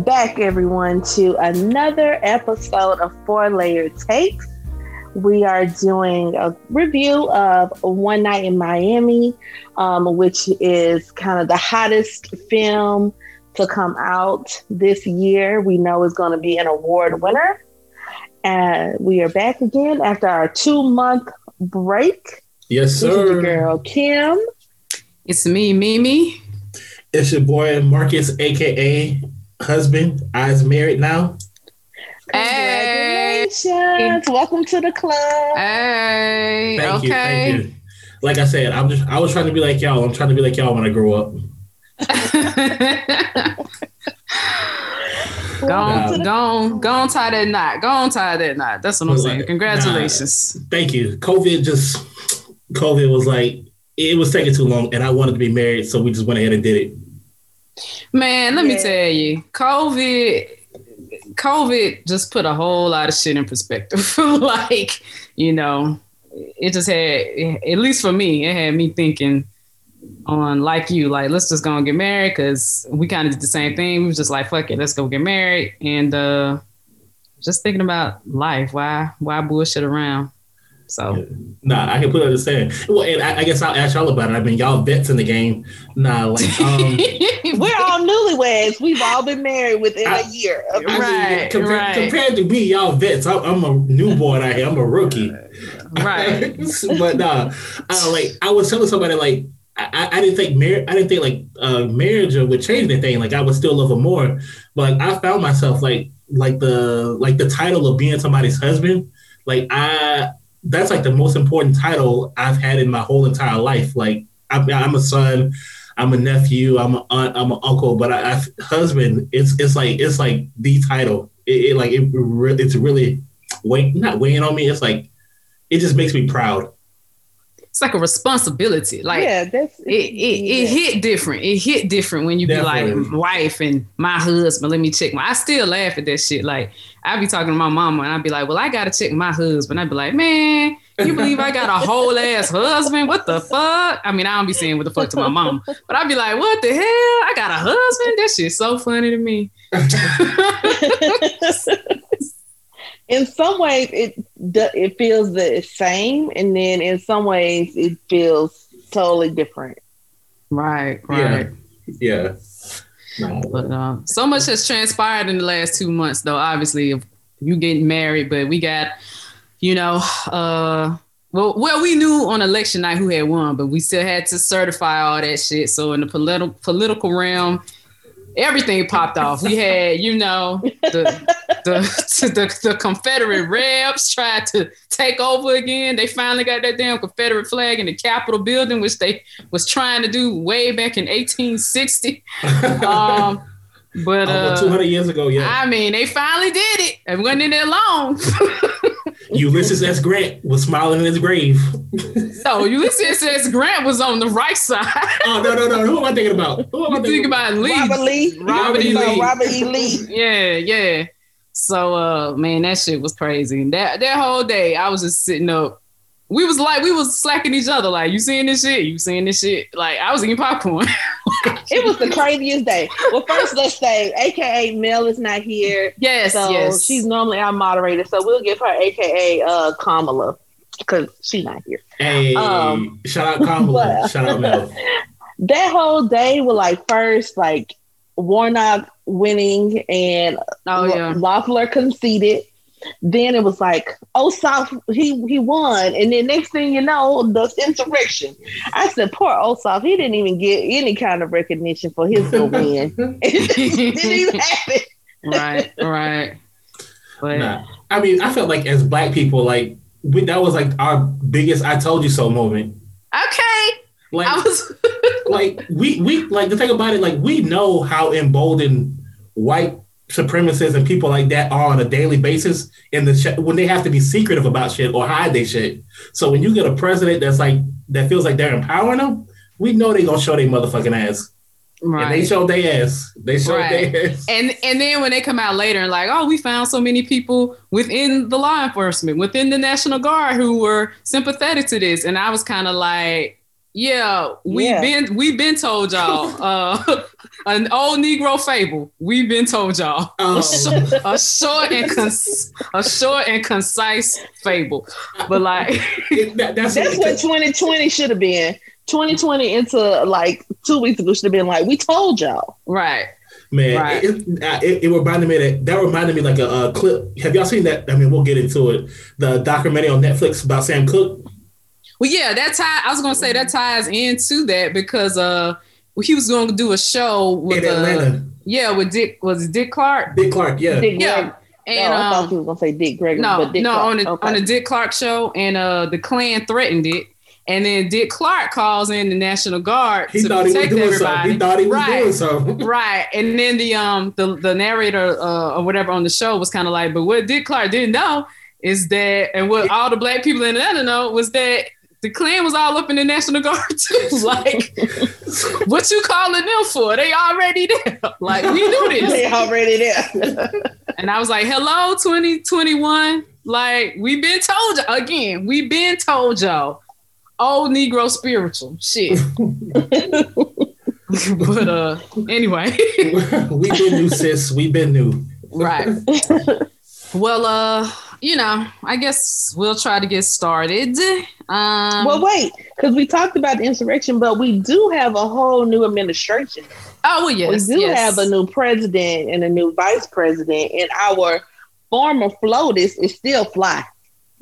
Welcome back, everyone, to another episode of Four Layer Takes. We are doing a review of One Night in Miami, um, which is kind of the hottest film to come out this year. We know is going to be an award winner. And we are back again after our two month break. Yes, This is sir. girl, Kim. It's me, Mimi. It's your boy Marcus, aka husband. I's married now. Hey. Congratulations. Welcome to the club. Hey, Thank okay. you, thank you. Like I said, I'm just I was trying to be like y'all. I'm trying to be like y'all when I grow up. go Nah. on, go on, go on, tie that knot. Go on, tie that knot. That's what I'm saying. like, Congratulations. Thank you. COVID just COVID was like it was taking too long, and I wanted to be married, so we just went ahead and did it. Man, let me tell you, COVID, COVID just put a whole lot of shit in perspective. like, you know, it just had, at least for me, it had me thinking on like you, like let's just go and get married because we kind of did the same thing. We was just like, fuck it, let's go get married, and uh just thinking about life. Why, why bullshit around? So Nah, I completely understand. Well, and I, I guess I'll ask y'all about it. I mean, y'all vets in the game. Nah, like um, We're all newlyweds. We've all been married within I- a year. of- I mean, Right, compared, right. compared to me, y'all vets. I'm, I'm a newborn out here. I'm a rookie. right. but nah, uh, like I was telling somebody, like I, I didn't think marriage, I didn't think like uh, marriage would change anything. Like I would still love her more. But like I found myself like like the like the title of being somebody's husband. Like I that's like the most important title I've had in my whole entire life. Like I'm, I'm a son. I'm a nephew. I'm an aunt. I'm an uncle. But I, I husband. It's it's like it's like the title. It, it like it re- it's really weight not weighing on me. It's like it just makes me proud. It's like a responsibility. Like yeah, that's it, it, it hit different. It hit different when you be like wife and my husband. Let me check my. I still laugh at that shit. Like I be talking to my mama and I be like, well, I gotta check my husband. I be like, man, you believe I got a whole ass husband? What the fuck? I mean, I don't be saying what the fuck to my mom, but I be like, what the hell? I got a husband. That shit's so funny to me. in some ways it it feels the same, and then in some ways it feels totally different. Right, Yeah. right. Yeah. No. But uh, so much has transpired in the last two months, though. Obviously, of you getting married, but we got, you know, uh, well, well, we knew on election night who had won, but we still had to certify all that shit. So in the political political realm, everything popped off. We had, you know, the the, the the Confederate rebs tried to take over again. They finally got that damn Confederate flag in the Capitol building, which they was trying to do way back in 1860. Um, but uh, 200 years ago, yeah. I mean, they finally did it. It wasn't in there long. Ulysses S. Grant was smiling in his grave. so Ulysses S. Grant was on the right side. Oh, no, no, no. Who am I thinking about? Who am I thinking about Lee. Robert Lee, Robert E. Lee. Robert E. Lee. Yeah, yeah. So uh man, that shit was crazy. That that whole day I was just sitting up. We was like we was slacking each other, like, you seeing this shit? You seeing this shit? Like I was eating popcorn. It was the craziest day. Well, first let's say, AKA Mel is not here, yes, so yes. she's normally our moderator. So we'll give her AKA uh, Kamala because she's not here. Hey, Um, shout out Kamala. but- shout out Mel. That whole day was like first like Warnock winning and oh yeah. Loeffler conceded. Then it was like, oh, South, he he won, and then next thing you know, the insurrection. I said, poor Ossoff, he didn't even get any kind of recognition for his win. it didn't even happen. right, right. But Nah. I mean, I felt like as black people, like we, that was like our biggest "I told you so" moment. okay. Like, I was like we we like the thing about it, like we know how emboldened white supremacists and people like that are on a daily basis in the sh- when they have to be secretive about shit or hide their shit. So when you get a president that's like that feels like they're empowering them, we know they gonna show their motherfucking ass. And they right. showed their ass. They showed Right. their ass. And and then when they come out later and like, oh, we found so many people within the law enforcement, within the National Guard who were sympathetic to this. And I was kind of like, Yeah, we Yeah. been we've been told y'all. Uh, an old Negro fable. We've been told y'all. Um, a short and cons- a short and concise fable. But like, that- that's, That's what 2020 should have been. 2020 into like two weeks ago should have been like, we told y'all. right? man. Right. It, it, it, it reminded me that that reminded me like a, a clip. Have y'all seen that? I mean, we'll get into it. The documentary on Netflix about Sam Cooke. Well, yeah, that tie. I was gonna say that ties into that because uh, he was going to do a show with in uh, yeah, with Dick was it Dick Clark? Dick Clark, yeah. Dick Yeah, Greg- and no, I thought um, you was gonna say Dick Gregory, no, but Dick no, Clark. on the Okay. on the Dick Clark show, and uh, the Klan threatened it, and then Dick Clark calls in the National Guard He to thought he was doing everybody. something. He thought he was right. doing something. Right, and then the um the the narrator uh, or whatever on the show was kind of like, but what Dick Clark didn't know is that, and what all the black people in Atlanta know was that the Klan was all up in the National Guard too. like, what you calling them for? They already there. Like, we knew this. they already there. and I was like, hello, twenty twenty one. Like, we been told y'all again. We been told y'all. Old Negro spiritual shit. but uh, anyway. we been new, sis. We been new. Right. well, uh, you know, I guess we'll try to get started. Um, well, wait, because we talked about the insurrection, but we do have a whole new administration. oh, well, yes, we do yes. have a new president and a new vice president, and our former FLOTUS is still fly.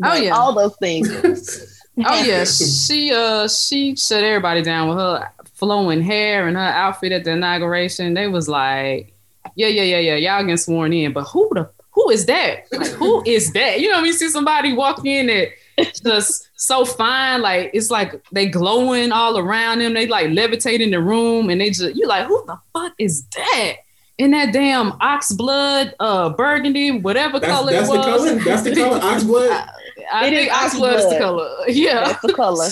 Oh, yeah. all those things. Oh yeah, she uh she shut everybody down with her flowing hair and her outfit at the inauguration. They was like, yeah, yeah, yeah, yeah, y'all getting sworn in, but who the who is that? Like, who is that? You know, when you see somebody walk in that just so fine, like it's like they glowing all around them. They like levitate in the room, and they just you like, who the fuck is that? In that damn ox blood, uh, burgundy, whatever That's, color that's it the color. That's the color. Oxblood. I It is think ox ox blood is the color. Yeah. That's the color.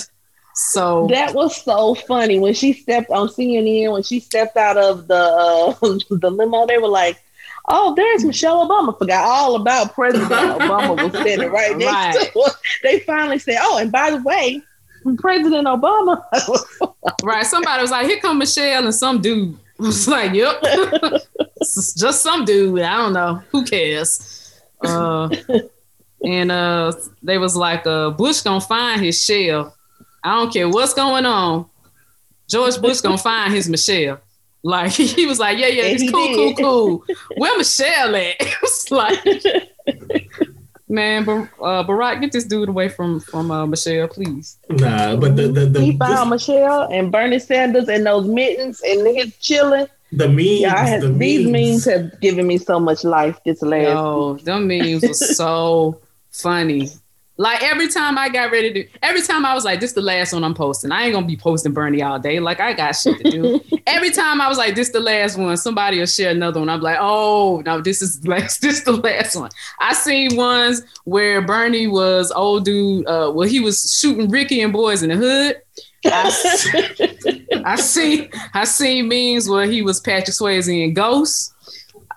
So That was so funny when she stepped on CNN. When she stepped out of the uh, the limo, they were like, "Oh, there's Michelle Obama." Forgot all about President Obama was standing right next Right. to. They finally said, "Oh, and by the way, President Obama." Right. Somebody was like, here come Michelle and some dude. Was like, yep. Just some dude. I don't know. Who cares? Uh, and uh, they was like, uh, Bush gonna find his shell. I don't care what's going on. George Bush gonna find his Michelle. Like he was like, yeah, yeah, And it's cool, cool, did. cool. Where Michelle at? It was like, man, Bar- uh, Barack, get this dude away from from uh, Michelle, please. Nah, but the the the, he found this- Michelle and Bernie Sanders and those mittens and his chilling. the memes. Yeah, I had, the these memes have given me so much life this last. Yo, them memes were so funny. Like every time I got ready to, every time I was like, "This the last one I'm posting." I ain't gonna be posting Bernie all day. Like I got shit to do. every time I was like, "This the last one," somebody will share another one. I'm like, "Oh no, this is last. This the last one." I seen ones where Bernie was old dude. Uh, well, he was shooting Ricky and boys in the hood. I, I see. I seen memes where he was Patrick Swayze in Ghost.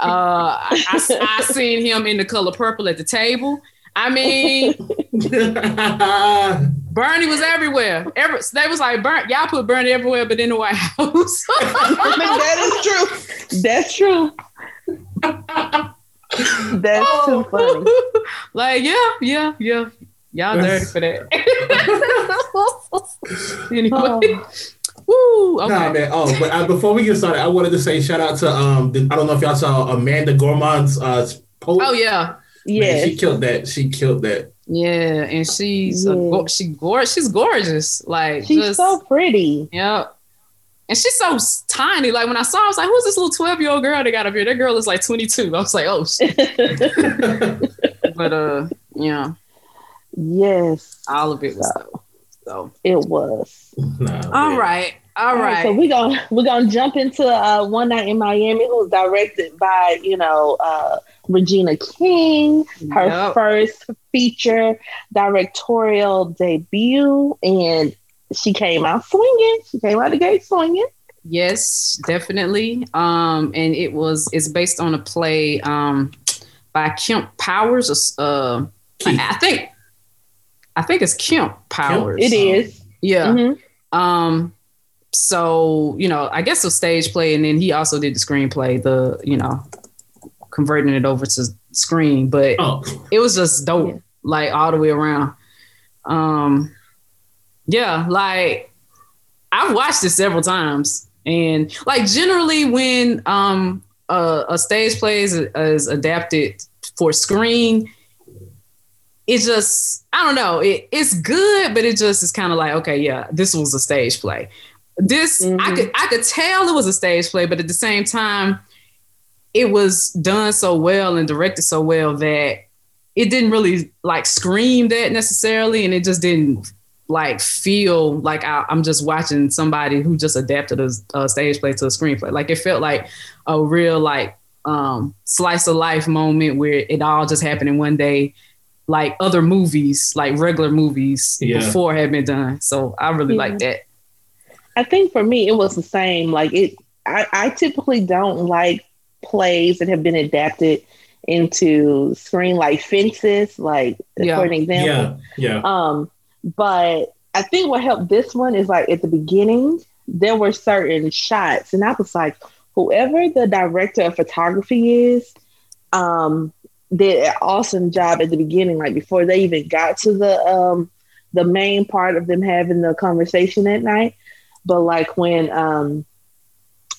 Uh, I, I, I seen him in the color purple at the table. I mean, Bernie was everywhere. Every, they was like, Burn, y'all put Bernie everywhere, but in the White House. that is true. That's true. That's too funny. like, yeah, yeah, yeah. Y'all dirty for that. anyway. Woo. Okay. Nah, man. Oh, but uh, before we get started, I wanted to say shout out to um. The, I don't know if y'all saw Amanda Gorman's uh post. Oh yeah. Man, she killed that. She killed that. Yeah, and she's a Yeah. go- she gor- she's gorgeous. Like She's just so pretty. yeah. And she's so tiny. Like when I saw, her, I was like, "Who's this little twelve year old girl that got up here?" That girl is like twenty two. I was like, "Oh shit!" But uh, yeah, yes, all of it was so. So it was. Nah, all man. right, all right. So we're gonna we're gonna jump into uh, One Night in Miami, who's directed by you know uh, Regina King, her Yep. first feature directorial debut, and she came out swinging. She came out the gate swinging. Yes, definitely. Um, and it was it's based on a play um by Kemp Powers. Uh, I think I think it's Kemp Powers. It is. Yeah. Mhm. Um, so you know, I guess a stage play, and then he also did the screenplay, the you know, converting it over to screen. But Oh, it was just dope, Yeah. like all the way around. Um, yeah, like I've watched it several times, and like generally when um a, a stage play is, is adapted for screen, it's just I don't know, it, it's good, but it just is kind of like okay, yeah, this was a stage play. This I Mhm. could I could tell it was a stage play, but at the same time, it was done so well and directed so well that it didn't really like scream that necessarily, and it just didn't like feel like I, I'm just watching somebody who just adapted a, a stage play to a screenplay. Like it felt like a real like um, slice of life moment where it all just happened in one day, like other movies, like regular movies Yeah. before had been done. So I really Yeah. like that. I think for me, it was the same. Like it, I, I typically don't like plays that have been adapted into screen, like Fences, like Yeah. for an example. yeah, yeah. Um, but I think what helped this one is like at the beginning, there were certain shots, and I was like, whoever the director of photography is, um, did an awesome job at the beginning, like before they even got to the um the main part of them having the conversation at night. But like when um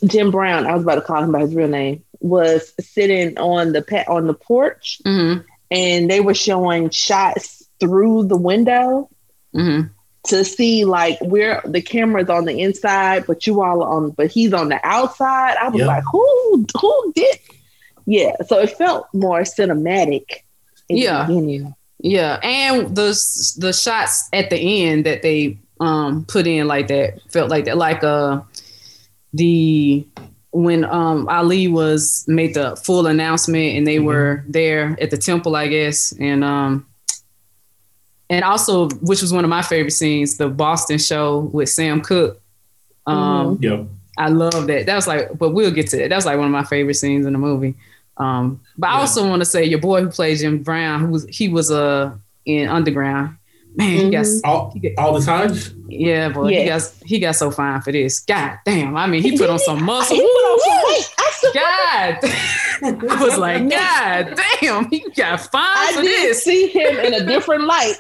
Jim Brown, I was about to call him by his real name, was sitting on the pet on the porch hmm and they were showing shots through the window hmm to see like where the camera's on the inside, but you all are on, but he's on the outside. I was Yeah. like, who, who did? Yeah, so it felt more cinematic. in the Yeah. beginning. Yeah, and the the shots at the end that they um put in like that felt like that, like uh the when um Ali was made the full announcement and they Mhm. were there at the temple, I guess, and um and also which was one of my favorite scenes, the Boston show with Sam Cooke. Um, yeah. I love that. That was like, but we'll get to that. That was like one of my favorite scenes in the movie. Um, but I also want to say your boy who played Jim Brown, who was he was uh in Underground. Man, he got Mhm. All, all the time. Yeah, boy, he got he got so fine for this. God damn, I mean, he put on some muscle. He put on some weight. I God, I was like, God damn, he got fine I for did this. see him in a different light.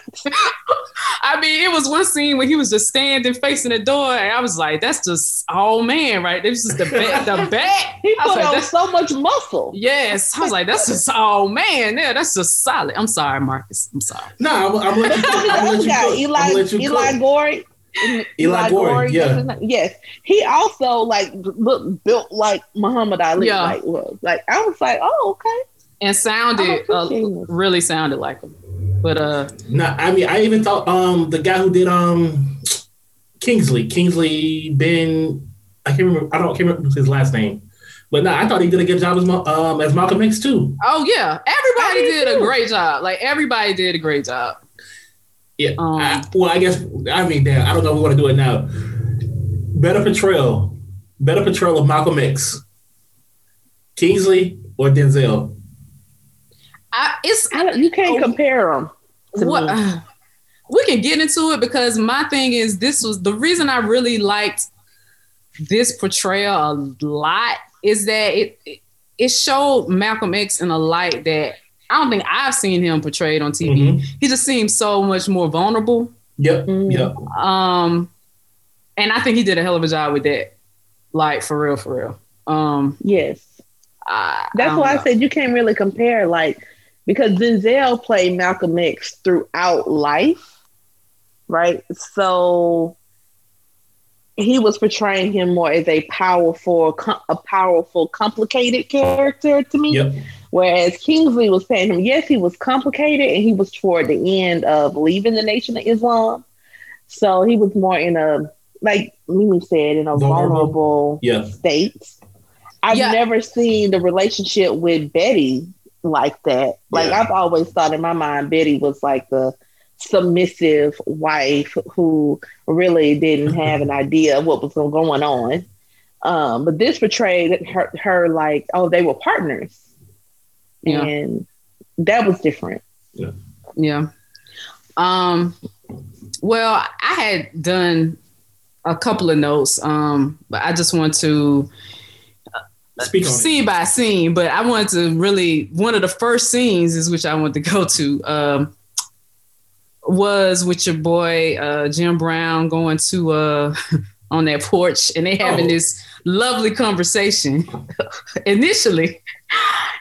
I mean, it was one scene where he was just standing facing the door, and I was like, that's just oh man, right? This is the back, the back. He put like, on that's- so much muscle. Yes, I was like, that's just oh man, yeah, that's just solid. I'm sorry, Marcus. I'm sorry. No, I'm, I'm gonna let you. But cook. the I'm gonna let you guy, cook. I'm Eli, gonna let you Eli cook. Goree. Eli Goree, yeah. Yes, he also like looked built like Muhammad Ali. Yeah. Like was like I was like, oh okay. And sounded uh, really sounded like him. But uh, No, I mean, I even thought um the guy who did um Kingsley, Kingsley Ben, I can't remember. I don't can't remember his last name, but no, I thought he did a good job as Ma- um as Malcolm X too. oh yeah, everybody did did a great job. Like everybody did a great job. Yeah. Um, I, well, I guess I mean, damn, I don't know if we want to do it now. Better portrayal, better portrayal of Malcolm X, Kingsley or Denzel. I, it's I you can't Oh. compare them. to what me. we can get into it because my thing is this was the reason I really liked this portrayal a lot is that it it, it showed Malcolm X in a light that I don't think I've seen him portrayed on TV. Mhm. He just seems so much more vulnerable. Yep, Mm. yep. Um, and I think he did a hell of a job with that. Like for real, for real. Um, Yes, I, that's I why don't I said you can't really compare. Like because Denzel played Malcolm X throughout life, right? So he was portraying him more as a powerful, com- a powerful, complicated character to me. Yep. Whereas Kingsley was saying him, yes, he was complicated and he was toward the end of leaving the Nation of Islam. So he was more in a, like Mimi said, in a Vulnerable. vulnerable Yeah. state. I've Yeah. never seen the relationship with Betty like that. Like Yeah. I've always thought in my mind, Betty was like the submissive wife who really didn't have an idea of what was going on. Um, but this portrayed her, her like, oh, they were partners. Yeah. And that was different. Yeah. Yeah. Um well, I had done a couple of notes. Um, but I just want to Speak on scene by scene. But I wanted to really one of the first scenes is which I want to go to. Um, was with your boy uh, Jim Brown going to uh, on that porch and they having Oh. this lovely conversation initially,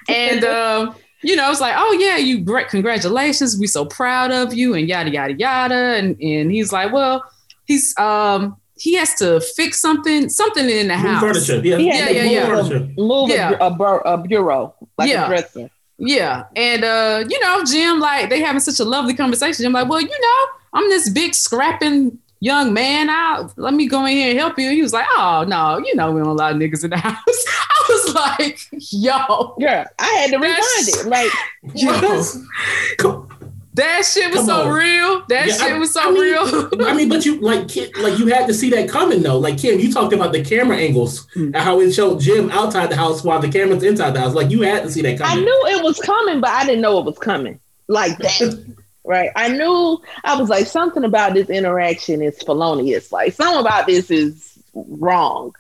and um, you know it's like, oh yeah, you great, congratulations, we so proud of you, and yada yada yada, and and he's like, well, he's um he has to fix something something in the it. Move house. furniture. Yeah, He Yeah, to yeah, move, yeah. A, move Yeah. a, a, bur- a bureau, like Yeah. a dresser. Yeah. And uh, you know, Jim, like they having such a lovely conversation. I'm like, well, you know, I'm this big scrapping young man. I let me go in here and help you. He was like, Oh no, you know, we don't allow niggas in the house. I was like, yo, Yeah, I had to That's- rewind it. Like, yo, that shit was Come so on. real. That Yeah, shit I- was so I mean- real. I mean, but you like Kim, like you had to see that coming though. Like Kim, you talked about the camera angles Hmm. and how it showed Jim outside the house while the camera's inside the house. Like you had to see that coming. I knew it was coming, but I didn't know it was coming like that. right? I knew I was like something about this interaction is felonious. Like something about this is wrong,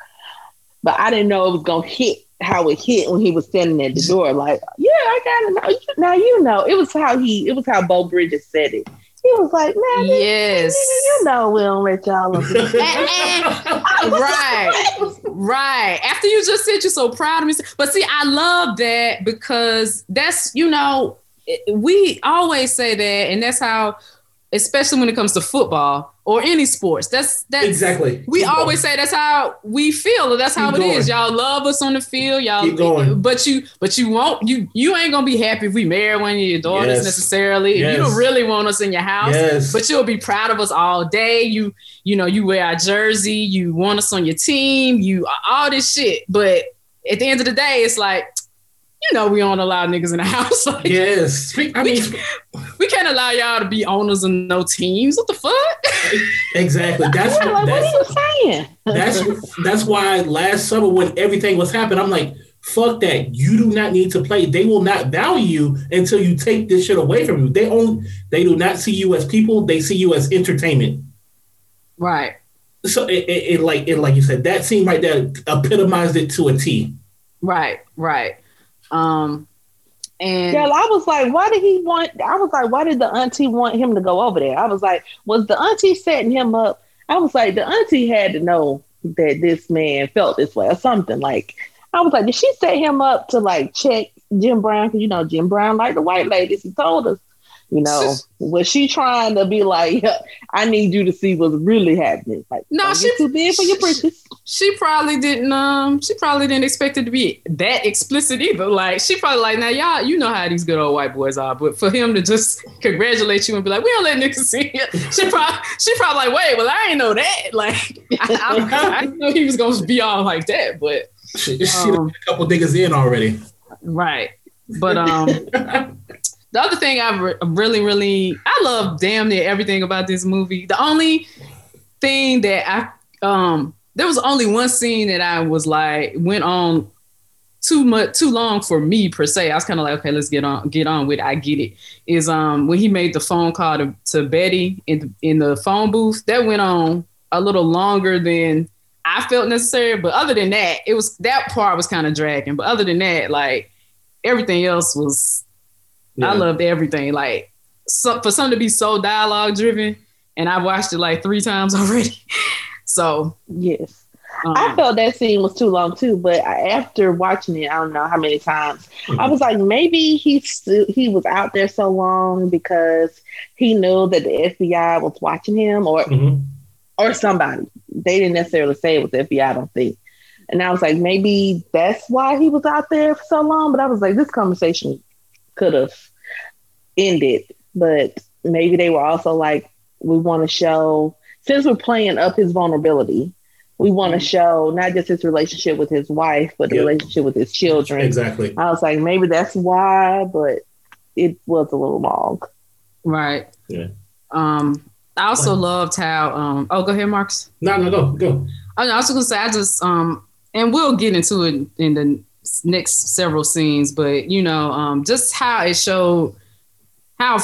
but I didn't know it was gonna hit how it hit when he was standing at the door. Like, yeah, I gotta know. Now you know. It was how he. It was how Beau Bridges said it. He was like, man, yes. you know, we don't let y'all. Up here." Right. Right. After you just said you're so proud of me. But see, I love that because that's, you know, we always say that, and that's how, especially when it comes to football or any sports, that's that's exactly. we Keep always say that's how we feel. That's how Keep it is. going. Y'all love us on the field. Y'all, Keep going. but you, but you won't. You you ain't gonna be happy if we marry one of your daughters Yes. necessarily. If you don't really want us in your house, Yes. but you'll be proud of us all day. You you know you wear our jersey. You want us on your team. You all this shit. But at the end of the day, it's like you know we don't allow niggas in the house. like, yes. Speak, I mean, we can't allow y'all to be owners of no teams. What the fuck? exactly. That's yeah, like, what that's are you saying? that's that's why last summer when everything was happening, I'm like, fuck that. You do not need to play. They will not value you until you take this shit away from you. They own they do not see you as people, they see you as entertainment. Right. So it, it, it like it like you said, that scene right there epitomized it to a T. Right. Right. Um. And Yeah, I was like, why did he want? I was like, why did the auntie want him to go over there? I was like, was the auntie setting him up? I was like, the auntie had to know that this man felt this way or something. Like, I was like, did she set him up to like check Jim Brown? Because you know Jim Brown like the white ladies. He told us, you know, was she trying to be like, I need you to see what's really happening? Like, No, don't she- too big for your she- britches. she probably didn't um she probably didn't expect it to be that explicit either. Like she probably like now y'all you know how these good old white boys are, but for him to just congratulate you and be like, we don't let niggas see you. She probably she probably like, wait, well I didn't know that. Like I, I, I didn't know he was gonna be all like that, but She, she Um, a couple niggas in already. right. But um the other thing I re- really, really, I love damn near everything about this movie. The only thing that I, um, there was only one scene that I was like went on too much, too long for me per se. I was kind of like, okay, let's get on, get on with. it. I get it. Is um when he made the phone call to, to Betty in in the phone booth. That went on a little longer than I felt necessary. But other than that, it was that part was kind of dragging. But other than that, like everything else was I loved everything. Like so, for something to be so dialogue driven, and I've watched it like three times already. so Yes. um, I felt that scene was too long too, but I, after watching it, I don't know how many times, I was like, maybe he stu- he was out there so long because he knew that the FBI was watching him, or Mhm. or somebody. They didn't necessarily say it was the FBI. I don't think. And I was like, maybe that's why he was out there for so long. But I was like, this conversation could have ended, but maybe they were also like, we want to show since we're playing up his vulnerability, we want to show not just his relationship with his wife, but the Yep. relationship with his children. Exactly. I was like, maybe that's why, but it was a little long. right. Yeah. Um, I also What? loved how. Um, oh, go ahead, Marcus. No, no, go, go. I was also gonna say I just um, and we'll get into it in the next several scenes, but you know, um, just how it showed how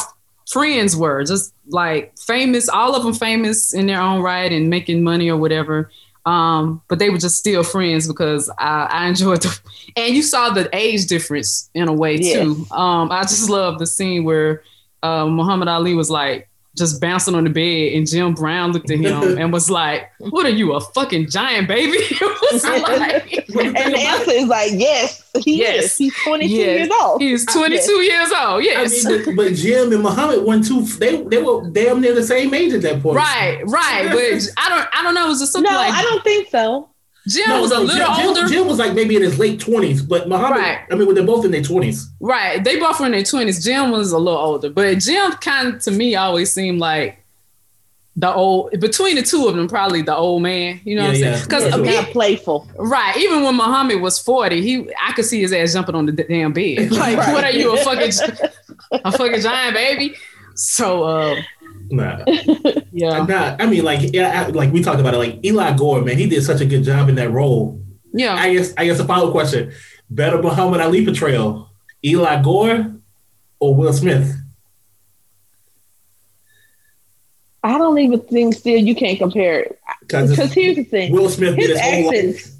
friends were, just like famous, all of them famous in their own right and making money or whatever. Um, but they were just still friends because I, I enjoyed the, and you saw the age difference in a way Yes. too. Um, I just love the scene where uh, Muhammad Ali was like just bouncing on the bed, and Jim Brown looked at him and was like, "What are you, a fucking giant baby?" Like, and the answer is like yes, he Yes. is. He's 22 Yes. years old. He's uh, 22 years old. I Yes. mean, but, but Jim and Muhammad were two. They they were damn near the same age at that point. right, right. But I don't I don't know. It was just something No, like I don't think so. Jim No, was a little Jim, older. Jim, Jim was like maybe in his late twenties, but Muhammad. Right. I mean, they're both in their twenties. Right. They both were in their 20s. Jim was a little older, but Jim kind of to me always seemed like the old between the two of them, probably the old man. You know what I'm Yeah, saying? Because Yeah, He's not playful. right, even when Muhammad was 40, he I could see his ass jumping on the damn bed. Like, Right. what are you, a fucking a fucking giant baby? So uh Nah, yeah. nah. I mean, like, yeah, I- like we talked about it. Like Eli Gore, man, he did such a good job in that role. Yeah. I guess, I guess, a follow question: Better Muhammad Ali portrayal, Eli Gore or Will Smith? I don't even think still you can't compare it. Because Because here's the thing. Will Smith did his his whole life. accent,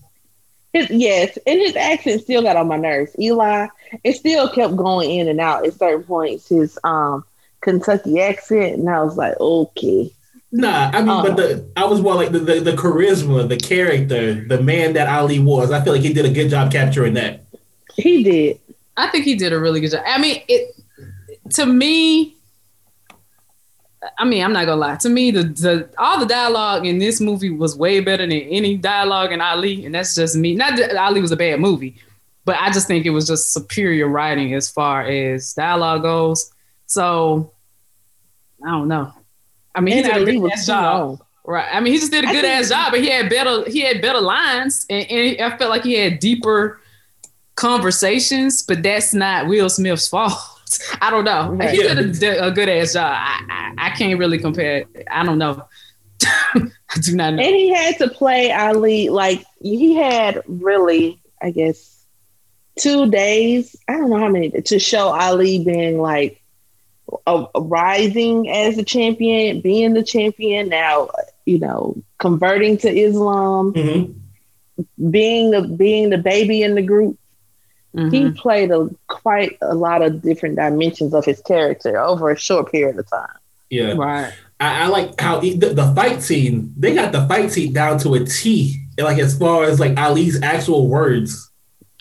his yes, and his accent still got on my nerves. Eli, it still kept going in and out at certain points. His um Kentucky accent, and I was like, okay, Nah, I mean, Oh. but the I was more like the, the the charisma, the character, the man that Ali was. I feel like he did a good job capturing that. he did. I think he did a really good job. I mean, it to me. I mean, I'm not gonna lie. To me, the, the all the dialogue in this movie was way better than any dialogue in Ali, and that's just me. Not that Ali was a bad movie, but I just think it was just superior writing as far as dialogue goes. So I don't know. I mean, he did a good ass job. Right. I mean, he just did a good ass job, but he had better he had better lines, and, and I felt like he had deeper conversations. But that's not Will Smith's fault. I don't know. Right. He did a, a good ass job. I, I, I can't really compare. I don't know. I do not know. And he had to play Ali like he had really, I guess, two days. I don't know how many to show Ali being like a, a rising as a champion, being the champion now. You know, converting to Islam, Mhm. being the being the baby in the group. Mhm. He played a quite a lot of different dimensions of his character over a short period of time. Yeah, Right. I, I like how he, the, the fight scene. They got the fight scene down to a T. Like as far as like Ali's actual words.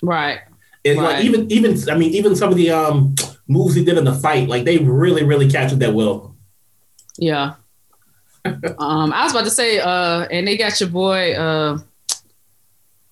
Right. Right. like even even I mean even some of the um moves he did in the fight, like they really really captured that well. Yeah. um, I was about to say, uh, and they got your boy, uh,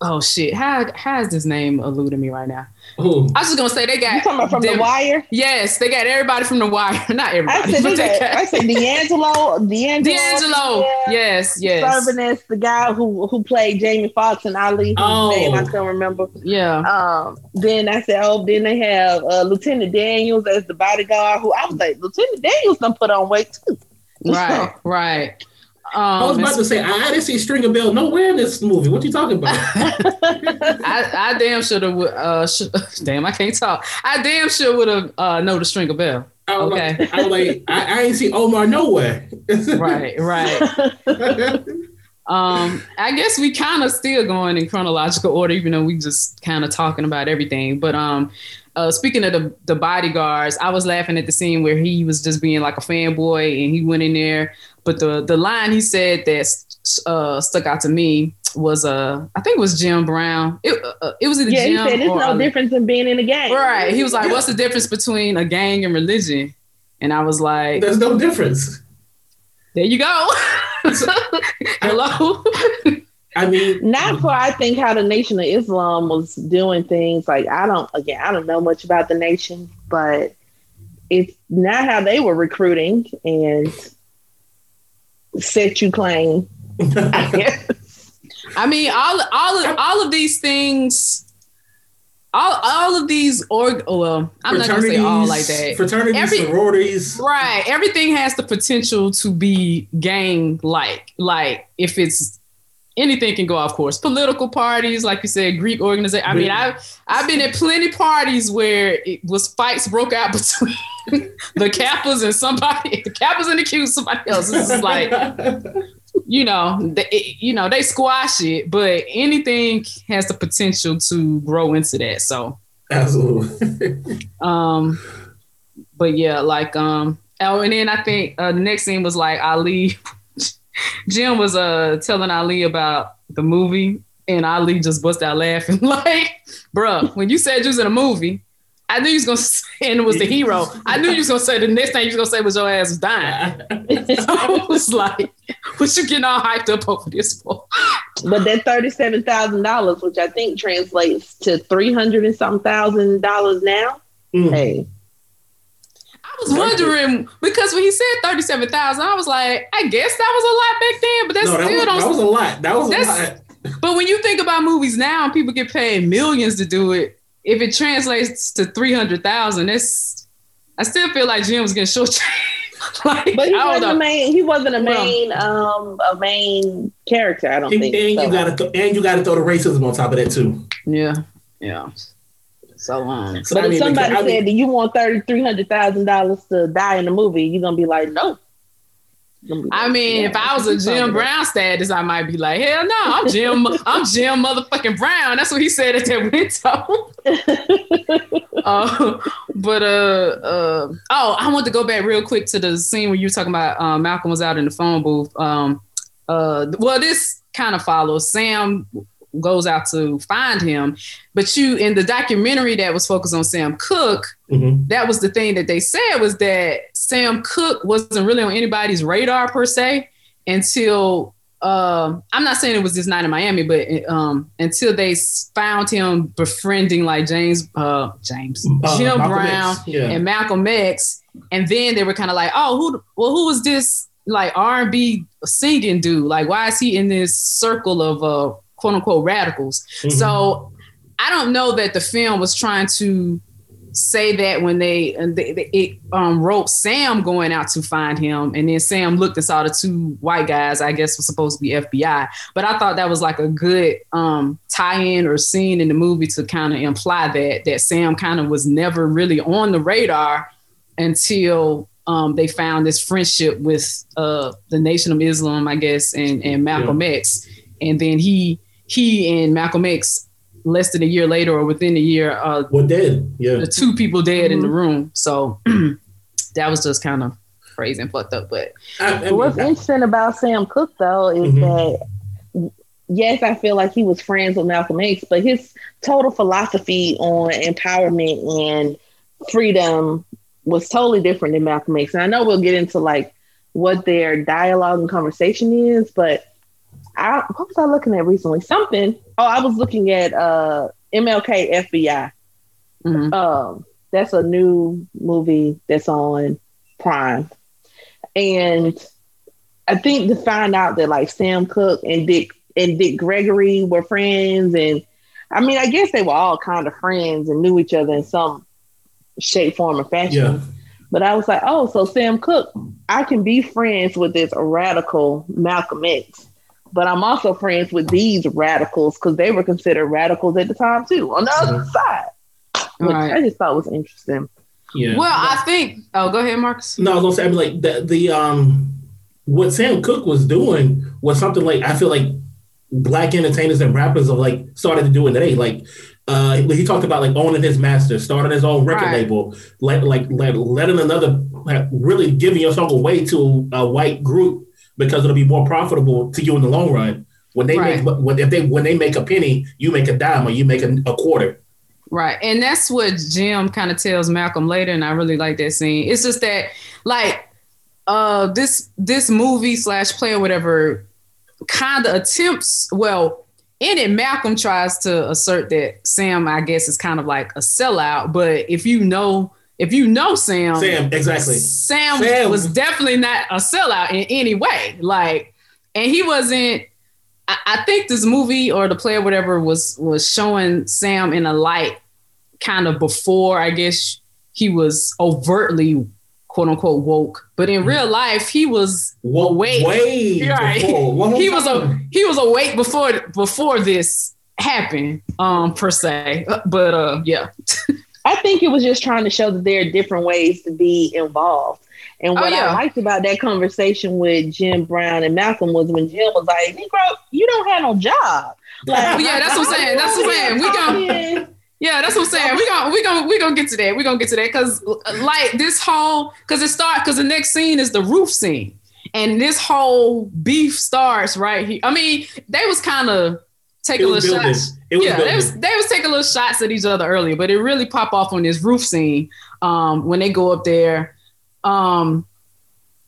oh shit, how how is this name eluding me right now? Ooh. I was just gonna say they You got talking about from them- the wire? Yes, they got everybody from the wire. Not I everybody, said, but they they got, I said D'Angelo, D'Angelo, D'Angelo. yeah, Yes, yes, serving as the guy who who played Jamie Foxx and Ali, Oh. name I can't remember. yeah. Um, then I said, oh, then they have uh, Lieutenant Daniels as the bodyguard. Who I was like, Lieutenant Daniels done put on weight too. Right, right. I was Um, about to say I, I didn't see Stringer Bell nowhere in this movie. What you talking about? I, I damn should have. Uh, sh- damn, I can't talk. I damn sure would have uh, know the Stringer Bell. I was Okay. like, I was like, I, I ain't see Omar nowhere. Right, right. Um, I guess we kind of still going in chronological order, even though we just kind of talking about everything. But um, uh, speaking of the the bodyguards, I was laughing at the scene where he was just being like a fanboy, and he went in there. But the the line he said that uh, stuck out to me was uh, I think it was Jim Brown. It uh, it was either yeah, he Jim said there's or no difference in being in a gang. right. He was like, "What's the difference between a gang and religion?" And I was like, There's no difference. "There you go." Hello. I mean, Not for I think how the Nation of Islam was doing things. Like I don't again, I don't know much about the nation, but it's not how they were recruiting and set you claim. I mean, all all of all of these things, all all of these org. Oh, well, I'm not gonna say all like that. Fraternities, Every- sororities. Right. Everything has the potential to be gang like. Like if it's anything can go off course. Political parties, like you said, Greek organization. I mean, I've I've been at plenty parties where it was fights broke out between the Kappas and somebody, the Kappas and the Qs, somebody else. This is like, you know, they, you know, they squash it, but anything has the potential to grow into that. So absolutely. um, but yeah, like um, oh, and then I think uh, the next scene was like Ali Jim was uh telling Ali about the movie, and Ali just bust out laughing. like, bruh, when you said you was in a movie, I knew you was gonna say and it was the hero. I knew you was gonna say the next thing you was gonna say was your ass was dying. I was like, what you getting all hyped up over this for? But that thirty-seven thousand dollars, which I think translates to three hundred and some thousand dollars now. Mm. Hey, I was wondering because when he said thirty seven thousand, I was like, I guess that was a lot back then, but that's no, that still was, don't. That was a lot. That was a lot. But when you think about movies now, and people get paid millions to do it. If it translates to three hundred thousand, that's I still feel like Jim was getting short. like, but he wasn't a main. He wasn't a main. Um, a main character. I don't and, think. And so. you got to and you got to throw the racism on top of that too. Yeah, yeah. So um, so but I if somebody because, said I mean, that you want thirty three hundred thousand dollars to die in the movie, you're gonna be like, no. I mean, yeah, if I was a Jim Brown status, I might be like, hell no, I'm Jim, I'm Jim motherfucking Brown. That's what he said at that window. uh, but uh, uh, oh, I want to go back real quick to the scene where you were talking about uh, Malcolm was out in the phone booth. Um, uh, well, this kind of follows. Sam goes out to find him. But you in the documentary that was focused on Sam Cooke, mm-hmm. that was the thing that they said was that Sam Cooke wasn't really on anybody's radar per se until uh, I'm not saying it was this night in Miami, but um, until they found him befriending like James, uh, James, uh, Jim Malcolm Brown, yeah. and Malcolm X, and then they were kind of like, oh, who? Well, who was this like R&B singing dude? Like, why is he in this circle of uh, quote unquote radicals. Mm-hmm. So I don't know that the film was trying to say that when they, they, they it um, wrote Sam going out to find him, and then Sam looked and saw the two white guys. I guess was supposed to be FBI, but I thought that was like a good um, tie-in or scene in the movie to kind of imply that that Sam kind of was never really on the radar until um, they found this friendship with uh, the Nation of Islam, I guess, and, and Malcolm yeah. X, and then he he and Malcolm X less than a year later or within a year uh were dead. Yeah. The two people dead mm-hmm. in the mm-hmm. room. So that was just kind of crazy and fucked up. But I, I what's interesting about Sam Cooke though is mm-hmm. that yes, I feel like he was friends with Malcolm X, but his total philosophy on empowerment and freedom was totally different than Malcolm X. And I know we'll get into like what their dialogue and conversation is, but I, what was I looking at recently? Something. Oh, I was looking at uh, MLK FBI. Mm-hmm. Um, that's a new movie that's on Prime, and I think to find out that like Sam Cooke and Dick and Dick Gregory were friends, and I mean, I guess they were all kind of friends and knew each other in some shape, form, or fashion. Yeah. But I was like, oh, so Sam Cooke, I can be friends with this radical Malcolm X but I'm also friends with these radicals because they were considered radicals at the time too on the other side, which right. I just thought was interesting. Yeah. Well, I think. Oh, go ahead, Marcus. No, I was gonna say I mean, like the the um what Sam Cooke was doing was something like I feel like black entertainers and rappers are like started to do it today. Like uh, he talked about like owning his master, starting his own record right. label, like like letting another like, really giving yourself away to a white group because it'll be more profitable to you in the long run. When they right. make when if they when they make a penny, you make a dime or you make a, a quarter. Right. And that's what Jim kind of tells Malcolm later. And I really like that scene. It's just that like uh this this movie slash play or whatever kind of attempts well in it Malcolm tries to assert that Sam I guess is kind of like a sellout. But if you know if you know Sam, Sam exactly. Sam, Sam, was definitely not a sellout in any way. Like, and he wasn't. I, I think this movie or the play or whatever was was showing Sam in a light kind of before I guess he was overtly quote unquote woke, but in real life he was Well, awake. way Right. before. He was a he was awake before before this happened, um, per se. But uh, yeah, I think it was just trying to show that there are different ways to be involved. And Oh, what yeah. I liked about that conversation with Jim Brown and Malcolm was when Jim was like, Negro, you don't have no job. Like, Yeah, that's what I'm saying. That's what I'm saying. We gon- gon' Yeah, that's what I'm saying. We gonna we gonna we gonna get to that. We gonna get to that because like this whole because it start because the next scene is the roof scene, and this whole beef starts right here. I mean, they was kind of taking It little building. shots. It was yeah, they was they was taking little shots at each other earlier, but it really pop off on this roof scene um, when they go up there. Um,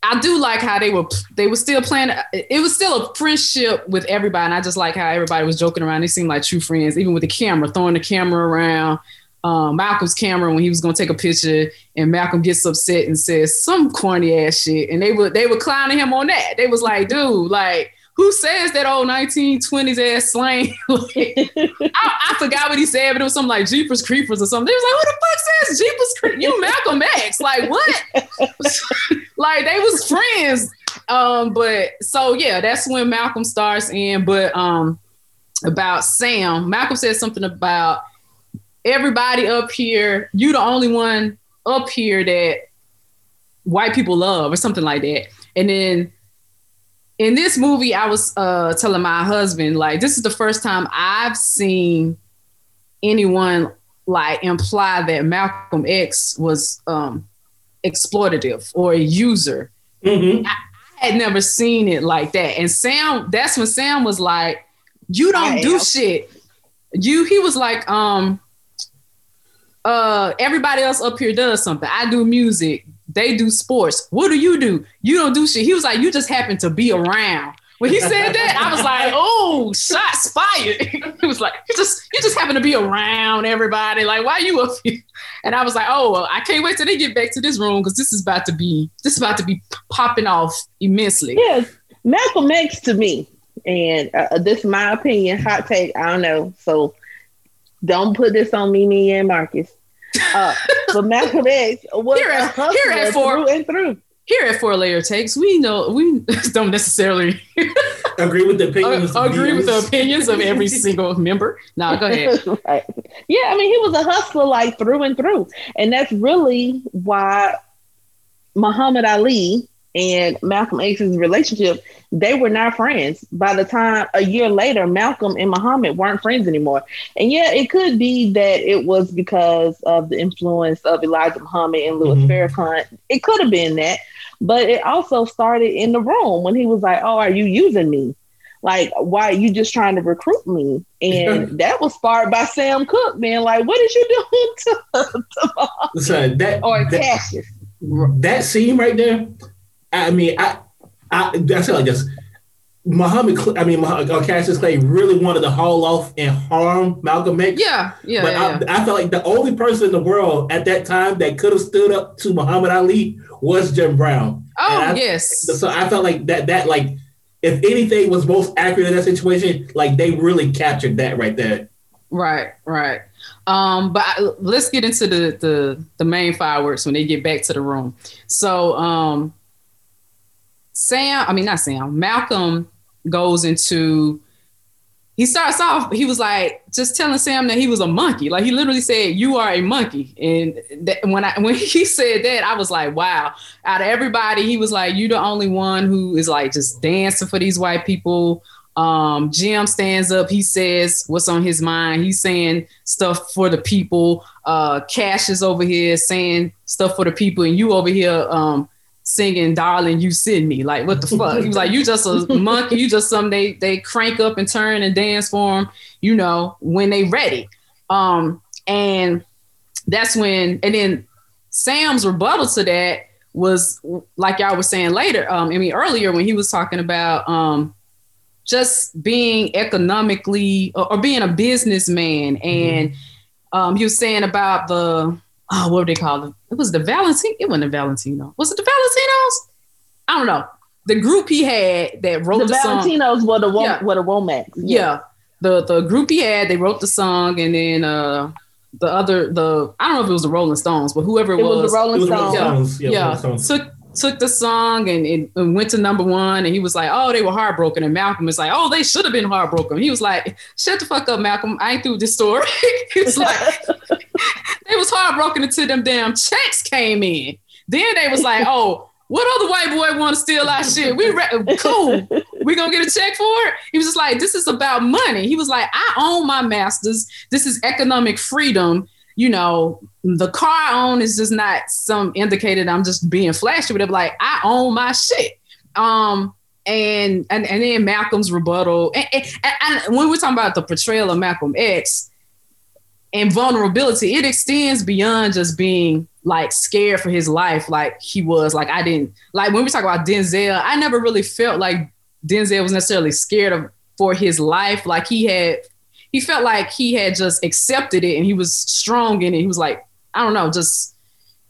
I do like how they were they were still playing. It was still a friendship with everybody, and I just like how everybody was joking around. They seemed like true friends, even with the camera, throwing the camera around. Um, Malcolm's camera when he was gonna take a picture, and Malcolm gets upset and says some corny ass shit, and they were they were clowning him on that. They was like, dude, like who says that old 1920s ass slang? Like, I, I forgot what he said, but it was something like Jeepers Creepers or something. They was like, who the fuck says Jeepers Creepers? You Malcolm X. Like, what? like, they was friends. Um, but so yeah, that's when Malcolm starts in. But um about Sam, Malcolm said something about everybody up here, you the only one up here that white people love, or something like that. And then in this movie, I was uh, telling my husband, like, this is the first time I've seen anyone like imply that Malcolm X was um, exploitative or a user. Mhm. I had never seen it like that. And Sam, that's when Sam was like, "You don't I do am. shit." You, he was like, um, uh, everybody else up here does something. I do music. They do sports. What do you do? You don't do shit. He was like, you just happen to be around. When he said that, I was like, oh, shots fired. he was like, you just you just happen to be around everybody. Like, why you up here? And I was like, oh, well, I can't wait till they get back to this room because this is about to be this is about to be popping off immensely. Yes, Malcolm X to me, and uh, this is my opinion, hot take. I don't know, so don't put this on me, me and Marcus. Uh, but Malcolm X was Here a at- hustler here at four- through and through. Here at Four Layer Takes, we know we don't necessarily Agree with the opinions. of agree with the opinions of every single member. No, go ahead. right. Yeah, I mean, he was a hustler like through and through. And that's really why Muhammad Ali and Malcolm X's relationship, they were not friends. By the time a year later, Malcolm and Muhammad weren't friends anymore. And yeah, it could be that it was because of the influence of Elijah Muhammad and Louis Mhm. Farrakhan. It could have been that. But it also started in the room when he was like, Oh, are you using me? Like, why are you just trying to recruit me? And that was sparked by Sam Cooke, man. Like, what is you doing to, to Muhammad Listen, that, or that, Cassius? that scene right there, I mean, I, I, I feel like this. Muhammad, I mean, Muhammad, or Cassius Clay really wanted to haul off and harm Malcolm X. Yeah, yeah, but yeah. yeah. I, I felt like the only person in the world at that time that could have stood up to Muhammad Ali was Jim Brown. Oh I- yes. So I felt like that that like if anything was most accurate in that situation, like they really captured that right there. Right, right. Um, but I, let's get into the, the the main fireworks when they get back to the room. So um, Sam, I mean not Sam, Malcolm goes into he starts off, he was like just telling Sam that he was a monkey. Like he literally said, You are a monkey. And that, when I when he said that, I was like, wow. Out of everybody, he was like, You the only one who is like just dancing for these white people. Um, Jim stands up, he says what's on his mind. He's saying stuff for the people. Uh Cassius over here saying stuff for the people, and you over here um singing darling you Send Me." like what the fuck? He was like you just a monkey. You just something they they crank up and turn and dance for him you know when they ready. Um and that's when and then sam's rebuttal to that was like y'all was saying later um i mean earlier when he was talking about um just being economically or, or being a businessman and um he was saying about the oh, what do they call it? It was the Valentino. It wasn't the Valentino. Was it the Valentinos? I don't know. The group he had that wrote The the, song. Valentinos were the, wo- Yeah. were the Womack. Yeah. The the group he had, they wrote the song and then uh the other the I don't know if it was the Rolling Stones, but whoever it, It was, was the Rolling It was Stones. Rolling Stones. Yeah, yeah, Rolling Stones. took took the song and it went to number one, and he was like, "Oh, they were heartbroken." And Malcolm was like, "Oh, they should have been heartbroken." He was like, "Shut the fuck up, Malcolm. I ain't through this story." he was like, "They was heartbroken until them damn checks came in. Then they was like, oh." What other white boy want to steal our shit? We re- cool. We gonna get a check for it. He was just like, this is about money. He was like, I own my masters. This is economic freedom you know, the car I own is just not some indicated I'm just being flashy with it. Like I own my shit. Um, and and and then Malcolm's rebuttal. And, and, and when we're talking about the portrayal of Malcolm X and vulnerability, it extends beyond just being like scared for his life, like he was. Like I didn't like when we talk about Denzel, I never really felt like Denzel was necessarily scared of for his life. Like he had he felt like he had just accepted it and he was strong in it. He was like, I don't know, just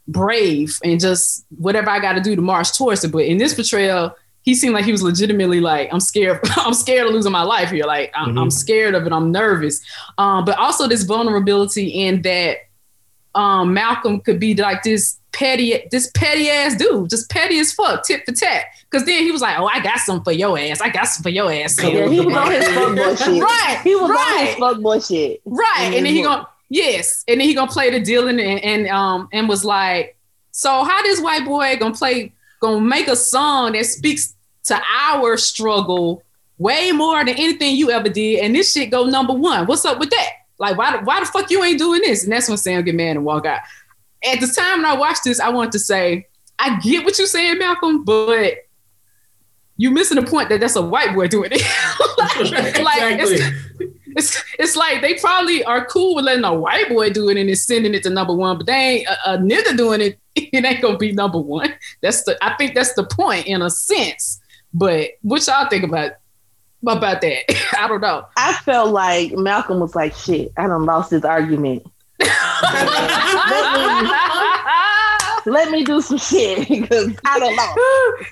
brave and just whatever I got to do to march towards it. But in this portrayal, he seemed like he was legitimately like, I'm scared. I'm scared of losing my life here. Like I'm, Mhm. I'm scared of it. I'm nervous. Um, but also this vulnerability in that um, Malcolm could be like this petty, this petty ass dude, just petty as fuck, tit for tat. Because then he was like, "Oh, I got some for your ass. I got some for your ass." Sam." Yeah, he was on his fuckboy shit. Right, He was on right. his fuckboy shit. Right. in And then he gonna yes. And then he gonna play the deal and, and um and was like, so how this white boy gonna play gonna make a song that speaks to our struggle way more than anything you ever did, and this shit go number one. What's up with that? Like, why, why the fuck you ain't doing this? And that's when Sam get mad and walk out. At the time when I watched this, I wanted to say, I get what you're saying, Malcolm, but you're missing the point that that's a white boy doing it. like, like, it's- exactly. it's it's like they probably are cool with letting a white boy do it and then sending it to number one, but they ain't a, a nigga doing it. It ain't gonna be number one. That's the I think that's the point in a sense. But what y'all think about about that? I don't know. I felt like Malcolm was like, shit, I done lost this argument. Let me do some shit because I don't know.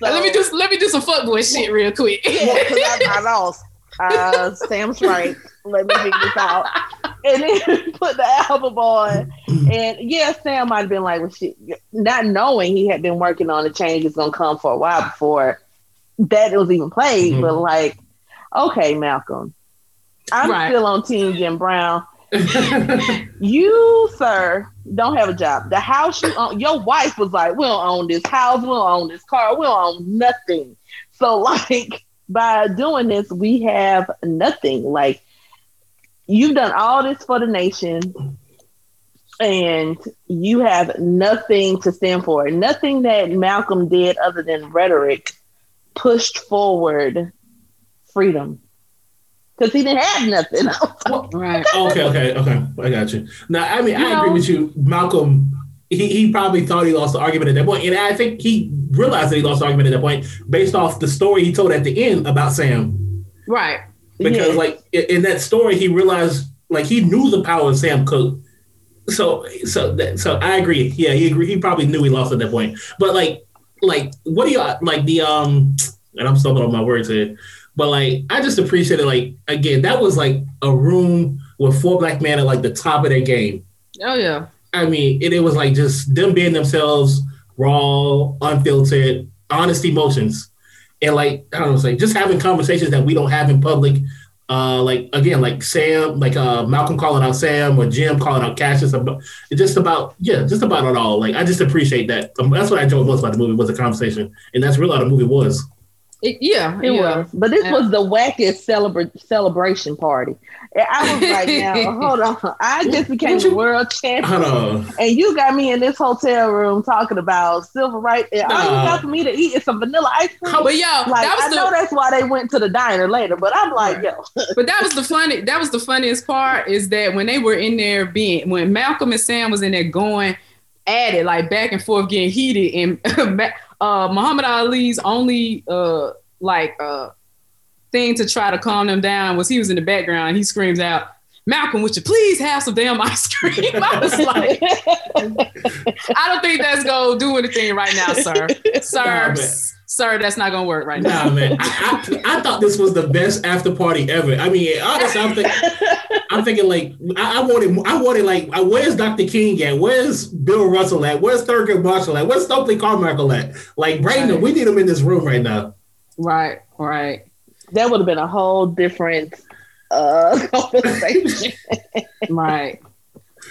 let me just let me do some fuckboy shit real quick. Yeah, because I, I lost. Uh, Sam's right. Let me figure this out. And then put the album on. And yeah, Sam might have been like, well, shit, not knowing he had been working on the change was going to come for a while before that was even played. Mhm. But like, okay, Malcolm, I'm Right. still on Team Jim Brown. You, sir, don't have a job. The house you own, your wife was like, we don't own this house, we don't own this car, we don't own nothing. So, like, by doing this, we have nothing. Like, you've done all this for the nation, and you have nothing to stand for. Nothing that Malcolm did other than rhetoric pushed forward freedom. Because he didn't have nothing. right. okay, okay, okay. I got you. Now, I mean, You I agree with you. Malcolm, he, he probably thought he lost the argument at that point, and I think he realized that he lost the argument at that point based off the story he told at the end about Sam. Right. Because, Yeah. like, in, in that story, he realized, like, he knew the power of Sam Cooke. So, so, that, so I agree. Yeah, he agree. He probably knew he lost at that point. But, like, like, what do you like the um? And I'm stumbling on my words here. But like, I just appreciated like again, that was like a room with four black men at like the top of their game. Oh yeah. I mean, it, it was like just them being themselves, raw, unfiltered, honest emotions, and like I don't know, say just having conversations that we don't have in public. Uh, like again, like Sam, like uh, Malcolm calling out Sam or Jim calling out Cassius. About, it's just about yeah, just about it all. Like I just appreciate that. Um, that's what I enjoyed most about the movie was the conversation, and that's really all the movie was. It- yeah. It yeah. was, but this Yeah. was the wackest celebra- celebration party. And I was like, now hold on, I just became the world champion, Hold on. and you got me in this hotel room talking about civil rights. And all you got for me to eat is some vanilla ice cream. But yo, Like that was I the know that's why they went to the diner later, but I'm like, yo, but that was the funny that was the funniest part is that when they were in there being when Malcolm and Sam was in there going at it like back and forth getting heated and uh Muhammad Ali's only uh like uh thing to try to calm them down was he was in the background he screams out Malcolm, would you please have some damn ice cream? I was like, I don't think that's gonna do anything right now, sir. Sir, Stop sir, that's not gonna work right now. Nah, man. I, I, I thought this was the best after party ever. I mean, honestly, I'm thinking, I'm thinking like I, I wanted, I wanted like, uh, where's Dr. King at? Where's Bill Russell at? Where's Thurgood Marshall at? Where's Stokely Carmichael at? Like, bring them. We need him in this room right now. Right, right. That would have been a whole different uh conversation. right.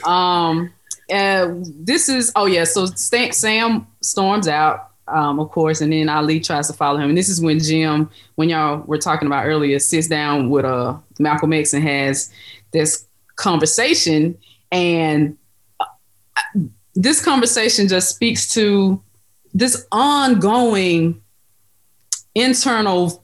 Um, uh, this is oh yeah. So Sam storms out, um, of course, and then Ali tries to follow him. And this is when Jim, when y'all were talking about earlier, sits down with uh Malcolm X and has this conversation, and uh, this conversation just speaks to this ongoing internal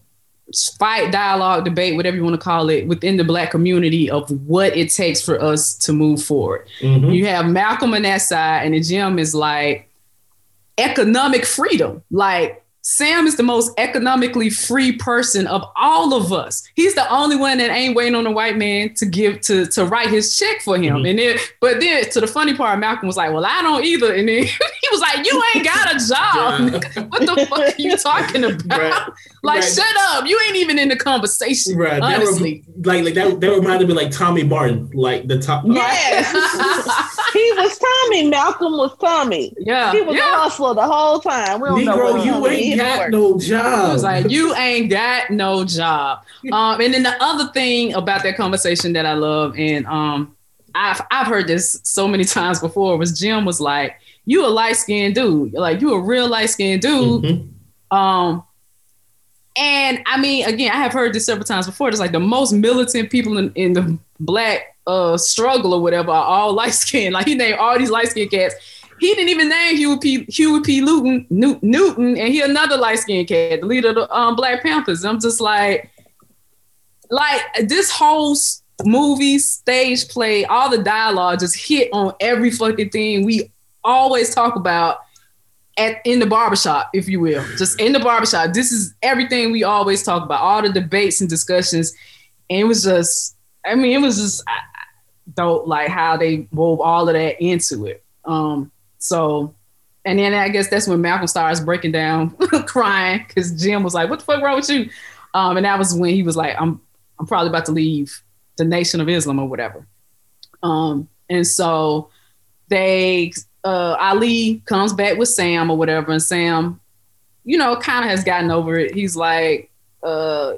fight, dialogue, debate, whatever you want to call it, within the black community of what it takes for us to move forward. Mm-hmm. You have Malcolm on that side, and the Jim is like economic freedom. Like Sam is the most economically free person of all of us. He's the only one that ain't waiting on a white man to give to to write his check for him. Mm-hmm. And then, but then to the funny part, Malcolm was like, "Well, I don't either." And then he was like, "You ain't got a job. what the fuck are you talking about? Right. Like, right. shut up. You ain't even in the conversation." Right. Honestly, like like that. That reminded me like Tommy Martin, like the top. Yes. he was Tommy. Malcolm was Tommy. Yeah. He was yeah. a hustler the whole time. We don't Negro, know you ain't got no job. He was like, you ain't got no job. Um, and then the other thing about that conversation that I love, and um, I've I've heard this so many times before, was Jim was like, you a light skinned dude. Like you a real light skinned dude. Mm-hmm. Um, and I mean, again, I have heard this several times before. It's like the most militant people in, in the black uh, struggle or whatever are all light skinned. Like he named all these light skinned cats. He didn't even name Huey P. Huey P. Newton, Newton, and he another light skinned cat, the leader of the um, Black Panthers. I'm just like, like this whole movie, stage play, all the dialogue just hit on every fucking thing we always talk about at in the barbershop, if you will. Just in the barbershop. This is everything we always talk about, all the debates and discussions. And it was just, I mean, it was just dope, like how they wove all of that into it. Um, so, and then I guess that's when Malcolm starts breaking down, crying, because Jim was like, "What the fuck wrong with you?" Um, and that was when he was like, "I'm, I'm probably about to leave the Nation of Islam or whatever." Um, and so they uh, Ali comes back with Sam or whatever, and Sam, you know, kind of has gotten over it. He's like, uh,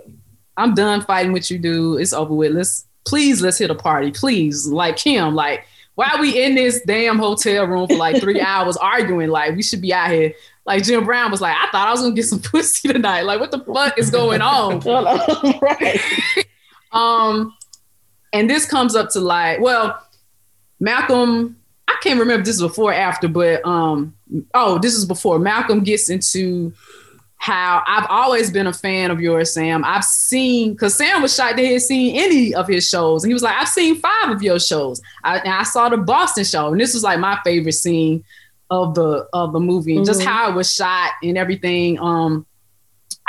"I'm done fighting with you, dude. It's over with. Let's please let's hit a party, please." Like him, like why are we in this damn hotel room for like three hours arguing? Like we should be out here. Like Jim Brown was like, I thought I was gonna get some pussy tonight. Like what the fuck is going on? right. um, and this comes up to like, well, Malcolm I can't remember this is before after, but um, oh, this is before Malcolm gets into how I've always been a fan of yours, Sam. I've seen because Sam was shocked that he had seen any of his shows, and he was like, "I've seen five of your shows." I, I saw the Boston show, and this was like my favorite scene of the of the movie, and mm-hmm. just how it was shot and everything. Um,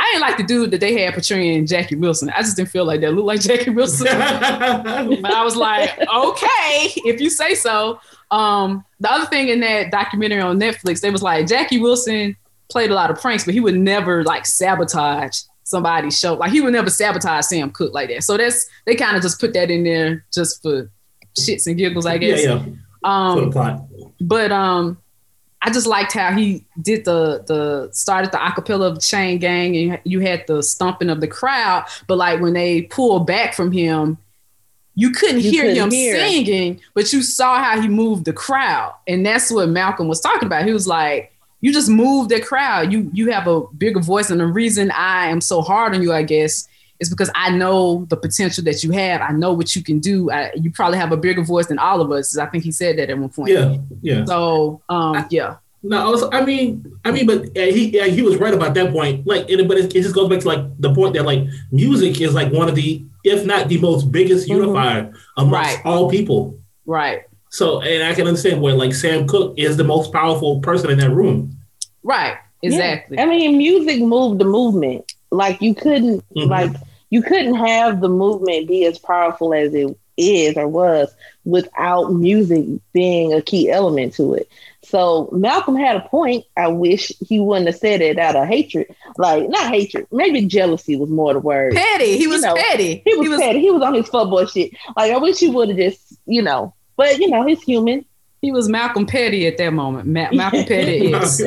I didn't like the dude that they had portraying Jackie Wilson. I just didn't feel like that looked like Jackie Wilson. but I was like, okay, if you say so. Um, the other thing in that documentary on Netflix, they was like Jackie Wilson played a lot of pranks, but he would never like sabotage somebody's show. Like he would never sabotage Sam Cooke like that. So that's they kind of just put that in there just for shits and giggles, I guess. Yeah, yeah. Um, but um, I just liked how he did the the started the acapella of Chain Gang, and you had the stomping of the crowd. But like when they pulled back from him, you couldn't you hear couldn't him hear. singing, but you saw how he moved the crowd. And that's what Malcolm was talking about. He was like, you just move the crowd. You you have a bigger voice. And the reason I am so hard on you, I guess, is because I know the potential that you have. I know what you can do. I, you probably have a bigger voice than all of us. I think he said that at one point. Yeah, yeah. So, um, yeah. No, also, I mean, I mean, but uh, he yeah, he was right about that point. Like, it, but it, it, just goes back to like the point that like music is like one of the, if not the most biggest mm-hmm. unifier amongst right. all people. Right. So, and I can understand where like Sam Cooke is the most powerful person in that room. Right. Exactly. Yeah. I mean, music moved the movement. Like you couldn't mm-hmm. like you couldn't have the movement be as powerful as it is or was without music being a key element to it. So Malcolm had a point. I wish he wouldn't have said it out of hatred. Like not hatred, maybe jealousy was more the word. Petty. He was you know, petty. He was, he was petty. He was on his football shit. Like I wish he would have just, you know. But you know, he's human. He was Malcolm Petty at that moment. Ma- Malcolm Petty is.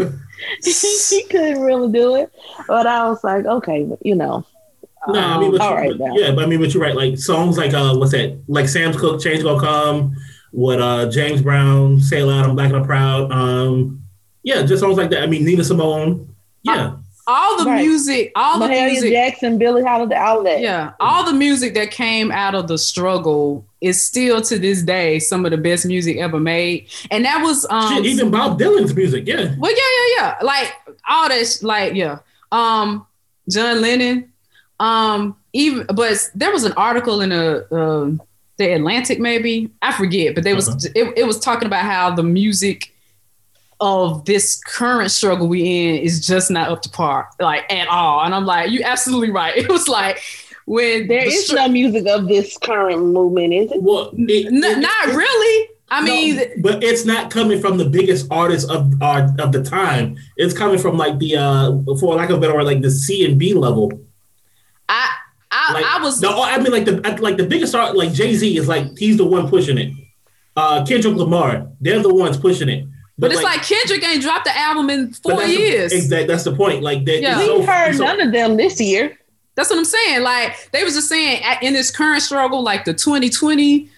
he couldn't really do it, but I was like, okay, you know. No, I mean, but all right, yeah, but I mean, but you're right. Like songs like uh, what's that? Like Sam's Cooke, Change Gonna Come what uh, James Brown, Say Loud, I'm Black and I'm Proud. Um, yeah, just songs like that. I mean, Nina Simone. Yeah. All the right. music, all Mahalia the music, Jackson, Billie Holiday, all that. Yeah, all the music that came out of the struggle is still to this day some of the best music ever made. And that was um Shit, even Bob Dylan's music, yeah. Well, yeah, yeah, yeah. Like all that, like yeah. Um, John Lennon. Um, even but there was an article in a. Uh, the Atlantic, maybe I forget, but they was uh-huh. it, it was talking about how the music of this current struggle we in is just not up to par, like at all. And I'm like, you absolutely right. It was like when there the is str- no music of this current movement, is it? Well, it, N- it, not it, really. I no, mean, but it's not coming from the biggest artists of our of the time. It's coming from like the uh, for lack of a better word, like the C and B level. I I, like, I was. The, I mean, like the like the biggest art, like Jay Z is like he's the one pushing it. Uh, Kendrick Lamar, they're the ones pushing it. But, but it's like, like, Kendrick ain't dropped the album in four that's years. The, exactly, that's the point. Like that. Yeah, we so, heard so, none of them this year. That's what I'm saying. Like they was just saying in this current struggle, like the 2020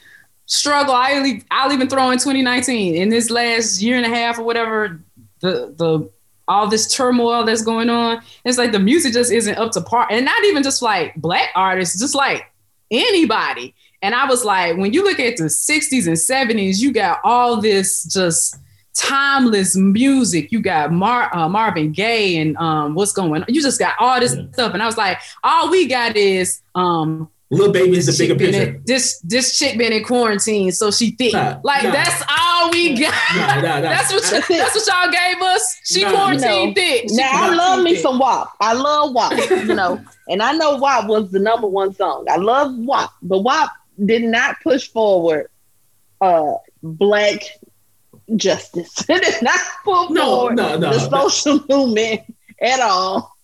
struggle. I I'll even throw in 2019 in this last year and a half or whatever. The the all this turmoil that's going on. It's like the music just isn't up to par. And not even just like black artists, just like anybody. And I was like, when you look at the 60s and 70s, you got all this just timeless music. You got Mar- uh, Marvin Gaye and um, what's going on. You just got all this stuff. And I was like, all we got is um, Lil Baby is the bigger picture. In, this this chick been in quarantine, so she thick. Nah, like nah. that's all we got. Nah, that's what that's, that's, what y'all gave us. She quarantine thick. She now I love me thick. some WAP. I love WAP. you know, and I know WAP was the number one song. I love WAP, but WAP did not push forward uh black justice. it did not pull no, forward no, no, the social movement at all.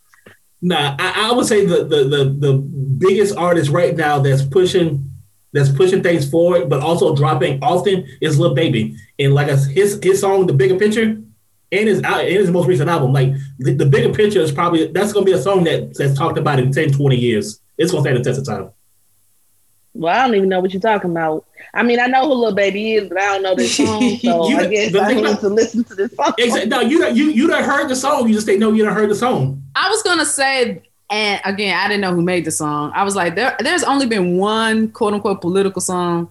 Nah, I, I, would say the, the the the biggest artist right now that's pushing that's pushing things forward, but also dropping often is Lil Baby. And like his his song, The Bigger Picture, and his and his most recent album, like the, the bigger picture is probably that's gonna be a song that that's talked about in 10, 20 years. It's gonna stand the test of time. Well, I don't even know what you're talking about. I mean, I know who Lil Baby is, but I don't know this song, so you, I guess I need to listen to this song. Exactly. No, you you you done heard the song. You just say no, you don't heard the song. I was gonna say, and again, I didn't know who made the song. I was like, there, there's only been one quote unquote political song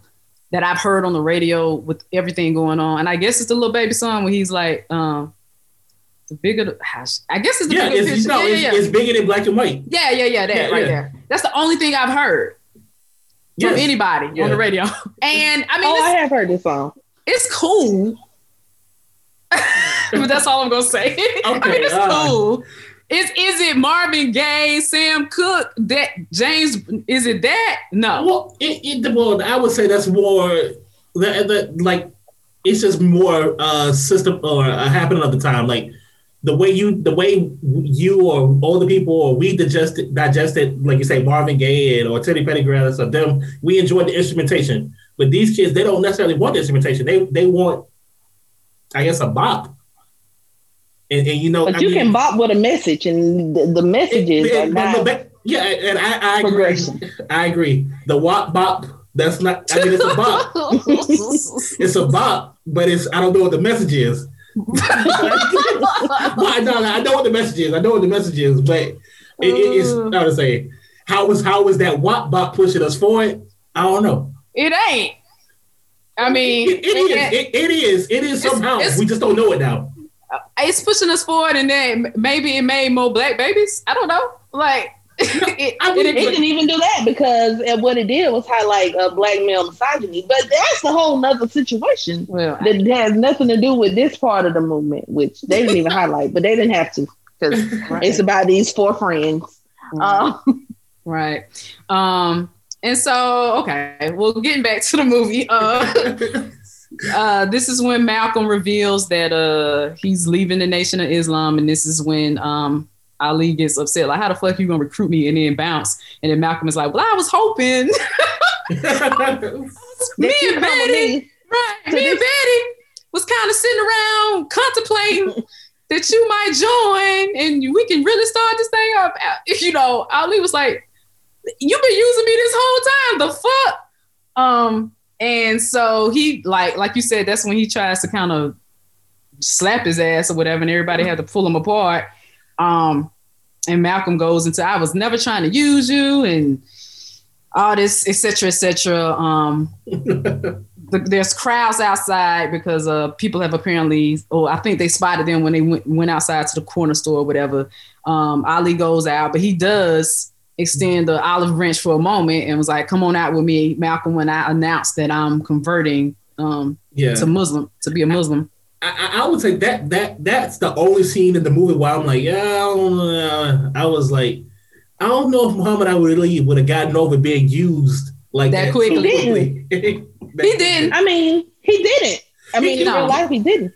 that I've heard on the radio with everything going on, and I guess it's the Lil Baby song where he's like, um, the bigger, the, I guess it's the yeah, bigger it's, no, yeah, it's, yeah, it's, bigger than black and white. Yeah, yeah, yeah, that yeah, right there. That's the only thing I've heard yes. from anybody yeah. on the radio. And I mean, oh, I have heard this song. It's cool. but that's all I'm gonna say. Okay, I mean, it's uh, cool. Is is it Marvin Gaye, Sam Cooke, that James? Is it that? No. Well, it, it well, I would say that's more that, that like it's just more uh system or a happening of the time. Like the way you the way you or all the people or we digested digested like you say Marvin Gaye or Teddy Pendergrass or them we enjoyed the instrumentation. But these kids they don't necessarily want the instrumentation. They they want I guess a bop. And, and you know but I you mean, can bop with a message and the, the messages it, it, are not yeah and I, I agree. I agree. The wop bop that's not I mean it's a bop. It's a bop but it's I don't know what the message is I know, I know what the message is. I know what the message is, but it, it, it's mm. how to say how was how was that WAP bot pushing us forward? I don't know. It ain't. I mean, it, it, it is. It, it is. It is somehow. It's, it's, we just don't know it now. It's pushing us forward, and then maybe it made more black babies. I don't know. Like it, I mean, it, didn't even do that because what it did was highlight a black male misogyny. But that's a whole nother situation well, that I, has nothing to do with this part of the movement, which they didn't even highlight, but they didn't have to because right. it's about these four friends. Right. Um, right. Um, and so, okay, well, getting back to the movie. Uh, uh, this is when Malcolm reveals that uh, he's leaving the Nation of Islam, and this is when um, Ali gets upset. Like, how the fuck you gonna recruit me and then bounce? And then Malcolm is like, well, I was hoping. me and Betty, right? Me and Betty was kind of sitting around contemplating that you might join, and we can really start this thing up. You know, Ali was like, "You've been using me this whole time. The fuck." Um, and so he like like you said, that's when he tries to kind of slap his ass or whatever, and everybody had to pull him apart. Um, and Malcolm goes into I was never trying to use you and all this, etc., etc. Um, the, there's crowds outside because uh, people have apparently, oh, I think they spotted them when they went, went outside to the corner store or whatever. Um, Ali goes out, but he does extend the olive branch for a moment and was like, "Come on out with me, Malcolm." When I announced that I'm converting um, yeah. to Muslim to be a Muslim. I, I, would say that that that's the only scene in the movie where I'm like, yeah, I, I was like, I don't know if Muhammad Ali would have gotten over being used like that, that quickly. He didn't. he didn't. I mean, he didn't. I mean, in real life, he didn't.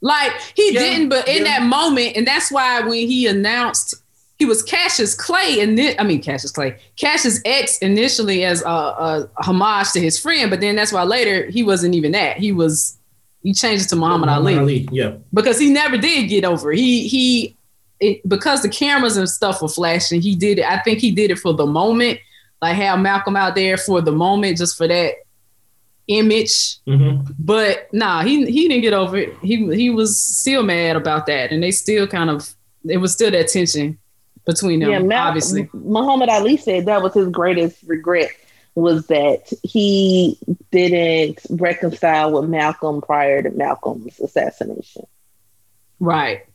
Like he yeah, didn't, but in yeah. that moment, and that's why when he announced he was Cassius Clay, and then I mean Cassius Clay, Cassius X initially as a, a, homage to his friend, but then that's why later he wasn't even that. He was he changed it to Muhammad, Ali. Ali. Yeah, because he never did get over. He he it, because the cameras and stuff were flashing. He did it. I think he did it for the moment, like have Malcolm out there for the moment, just for that image. Mm-hmm. But nah, he he didn't get over it. He he was still mad about that, and they still kind of it was still that tension between them. Yeah, Mal- obviously, Muhammad Ali said that was his greatest regret was that he didn't reconcile with Malcolm prior to Malcolm's assassination. Right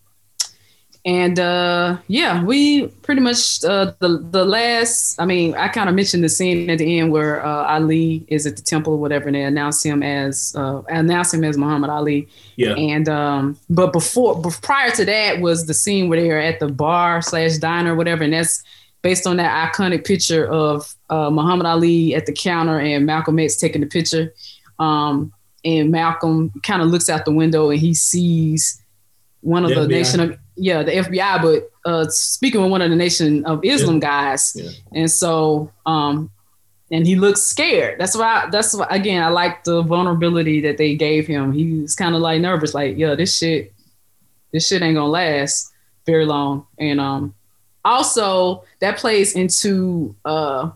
and uh, yeah, we pretty much uh, the the last. I mean, I kind of mentioned the scene at the end where uh, Ali is at the temple or whatever, and they announce him as uh, announce him as Muhammad Ali. Yeah. And um, but before, but prior to that was the scene where they are at the bar slash diner or whatever, and that's based on that iconic picture of uh, Muhammad Ali at the counter and Malcolm X taking the picture. Um, and Malcolm kind of looks out the window and he sees one of the nation of yeah, the FBI, but uh, speaking with one of the Nation of Islam yeah. guys, yeah. and so um, and he looks scared. That's why. That's why. Again, I like the vulnerability that they gave him. He was kind of like nervous, like, yeah, this shit, this shit ain't gonna last very long. And um, also that plays into uh,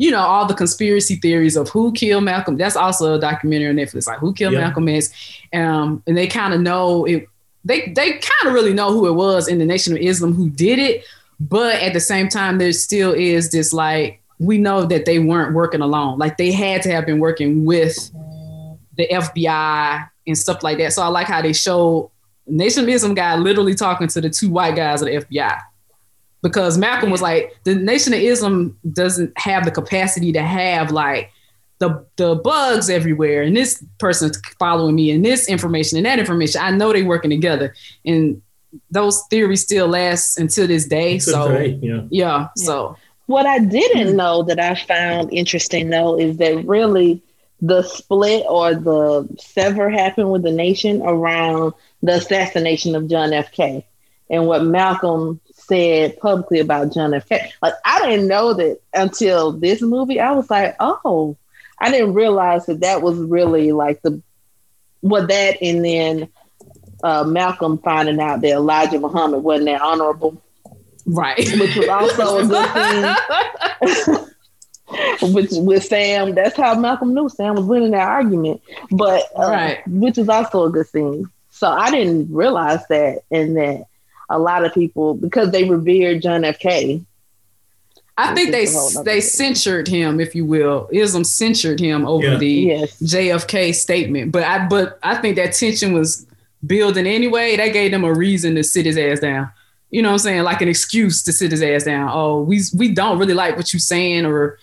you know, all the conspiracy theories of who killed Malcolm. That's also a documentary on Netflix, like who killed yeah. Malcolm X. Um, and they kind of know it they they kind of really know who it was in the Nation of Islam who did it, but at the same time, there still is this like we know that they weren't working alone. Like they had to have been working with the FBI and stuff like that. So I like how they show Nation of Islam guy literally talking to the two white guys of the FBI. Because Malcolm was like, the Nation of Islam doesn't have the capacity to have like the the bugs everywhere. And this person's following me and this information and that information. I know they're working together. And those theories still last until this day. So today, yeah. yeah so. What i didn't mm-hmm. know that i found interesting though is that really the split or the sever happened with the nation around the assassination of john f. K and what malcolm said publicly about John F. K. Like I didn't know that until this movie. I was like, oh, I didn't realize that that was really like the what that and then uh, Malcolm finding out that Elijah Muhammad wasn't that honorable, right? Which was also a good thing. which with Sam, that's how Malcolm knew Sam was winning that argument. But uh, right, which is also a good thing. So I didn't realize that, and that a lot of people because they revered John F. K. I think they they censured him, if you will. Islam censured him over yeah. the yes. JFK statement. But I but I think that tension was building anyway. That gave them a reason to sit his ass down. You know what I'm saying? Like an excuse to sit his ass down. Oh, we we don't really like what you're saying or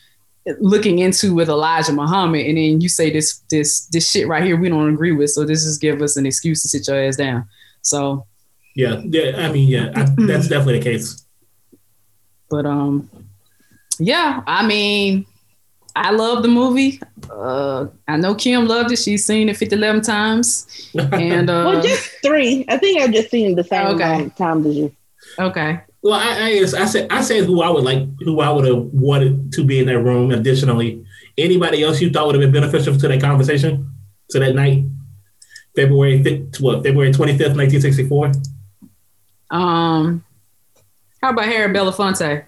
looking into with Elijah Muhammad, and then you say this this this shit right here we don't agree with. So this is give us an excuse to sit your ass down. So yeah, yeah. I mean, yeah, I, that's definitely the case. But um, yeah, I mean, I love the movie. Uh, I know Kim loved it. She's seen it 50, 11 times. And uh, well, just three. I think I've just seen it the same Okay. amount of times as you. okay. Well, I, I, I said I said who I would like, who I would have wanted to be in that room. Additionally, anybody else you thought would have been beneficial to that conversation, to that night, February fif- what February twenty fifth, nineteen sixty four. Um, how about Harry Belafonte?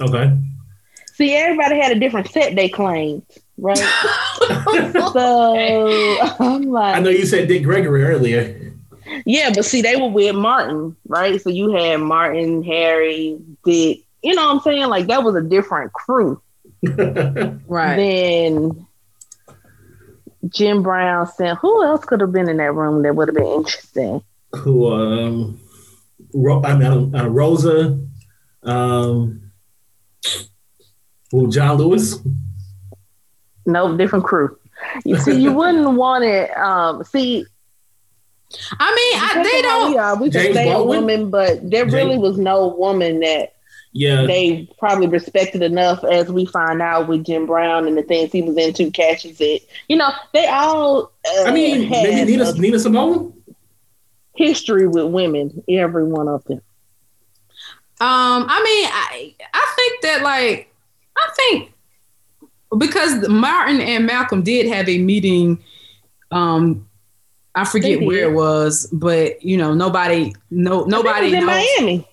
Okay. See, everybody had a different set they claimed, right? so I'm like, I know you said Dick Gregory earlier. Yeah, but see, they were with Martin, right? So you had Martin, Harry, Dick. You know what I'm saying? Like that was a different crew Right. Then Jim Brown said. Who else could have been in that room that would have been interesting? Who um, Ro- I mean uh, Rosa, um, who John Lewis. No, different crew. You see, you wouldn't want it. Um, see, I mean, I, they don't. Yeah, we just say a woman, but there James- really was no woman that Yeah, they probably respected enough as we find out with Jim Brown and the things he was into catches it. You know, they all uh, I mean maybe Nina a Nina Simone. History with women, every one of them. Um, I mean, I I think that like I think because Martin and Malcolm did have a meeting. Um, I forget where it was, but you know, nobody, no, nobody in knows. Miami.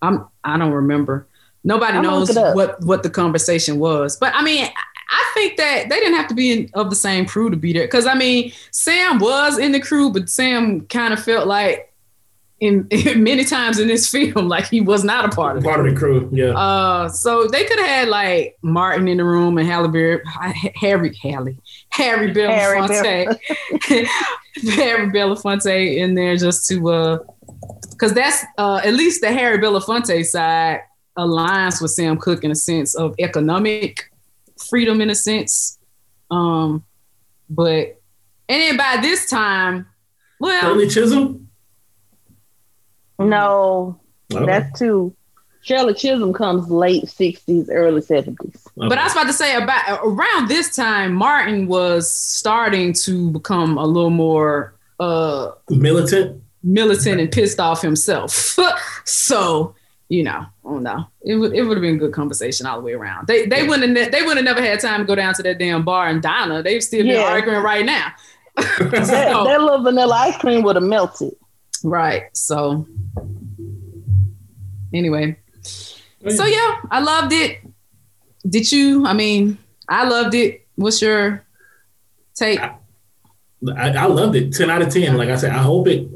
I'm I don't remember. Nobody I'm knows look it up. what what the conversation was. But I mean, I- I think that they didn't have to be in, of the same crew to be there. Because I mean, Sam was in the crew, but Sam kind of felt like in, many times in this film, like he was not a part of it. Part of the crew. Yeah. Uh, so they could have had like Martin in the room and Halle Berry, Harry, Halle, Harry Belafonte, Harry Belafonte in there just to uh, because that's uh at least the Harry Belafonte side aligns with Sam Cooke in a sense of economic freedom in a sense. Um, but and then by this time, well, Shirley Chisholm. No, Okay. that's too. Shirley Chisholm comes late '60s, early '70s. But I was about to say about around this time, Martin was starting to become a little more uh militant. militant and pissed off himself. so, you know, I don't know. It would it would have been a good conversation all the way around. They they wouldn't have, they wouldn't have never had time to go down to that damn bar and diner. They've still been Yeah. arguing right now. That, So- that little vanilla ice cream would have melted. right. So anyway. So yeah, I loved it. Did you? I mean, I loved it. What's your take? I, I loved it. Ten out of ten. Like I said, I hope it.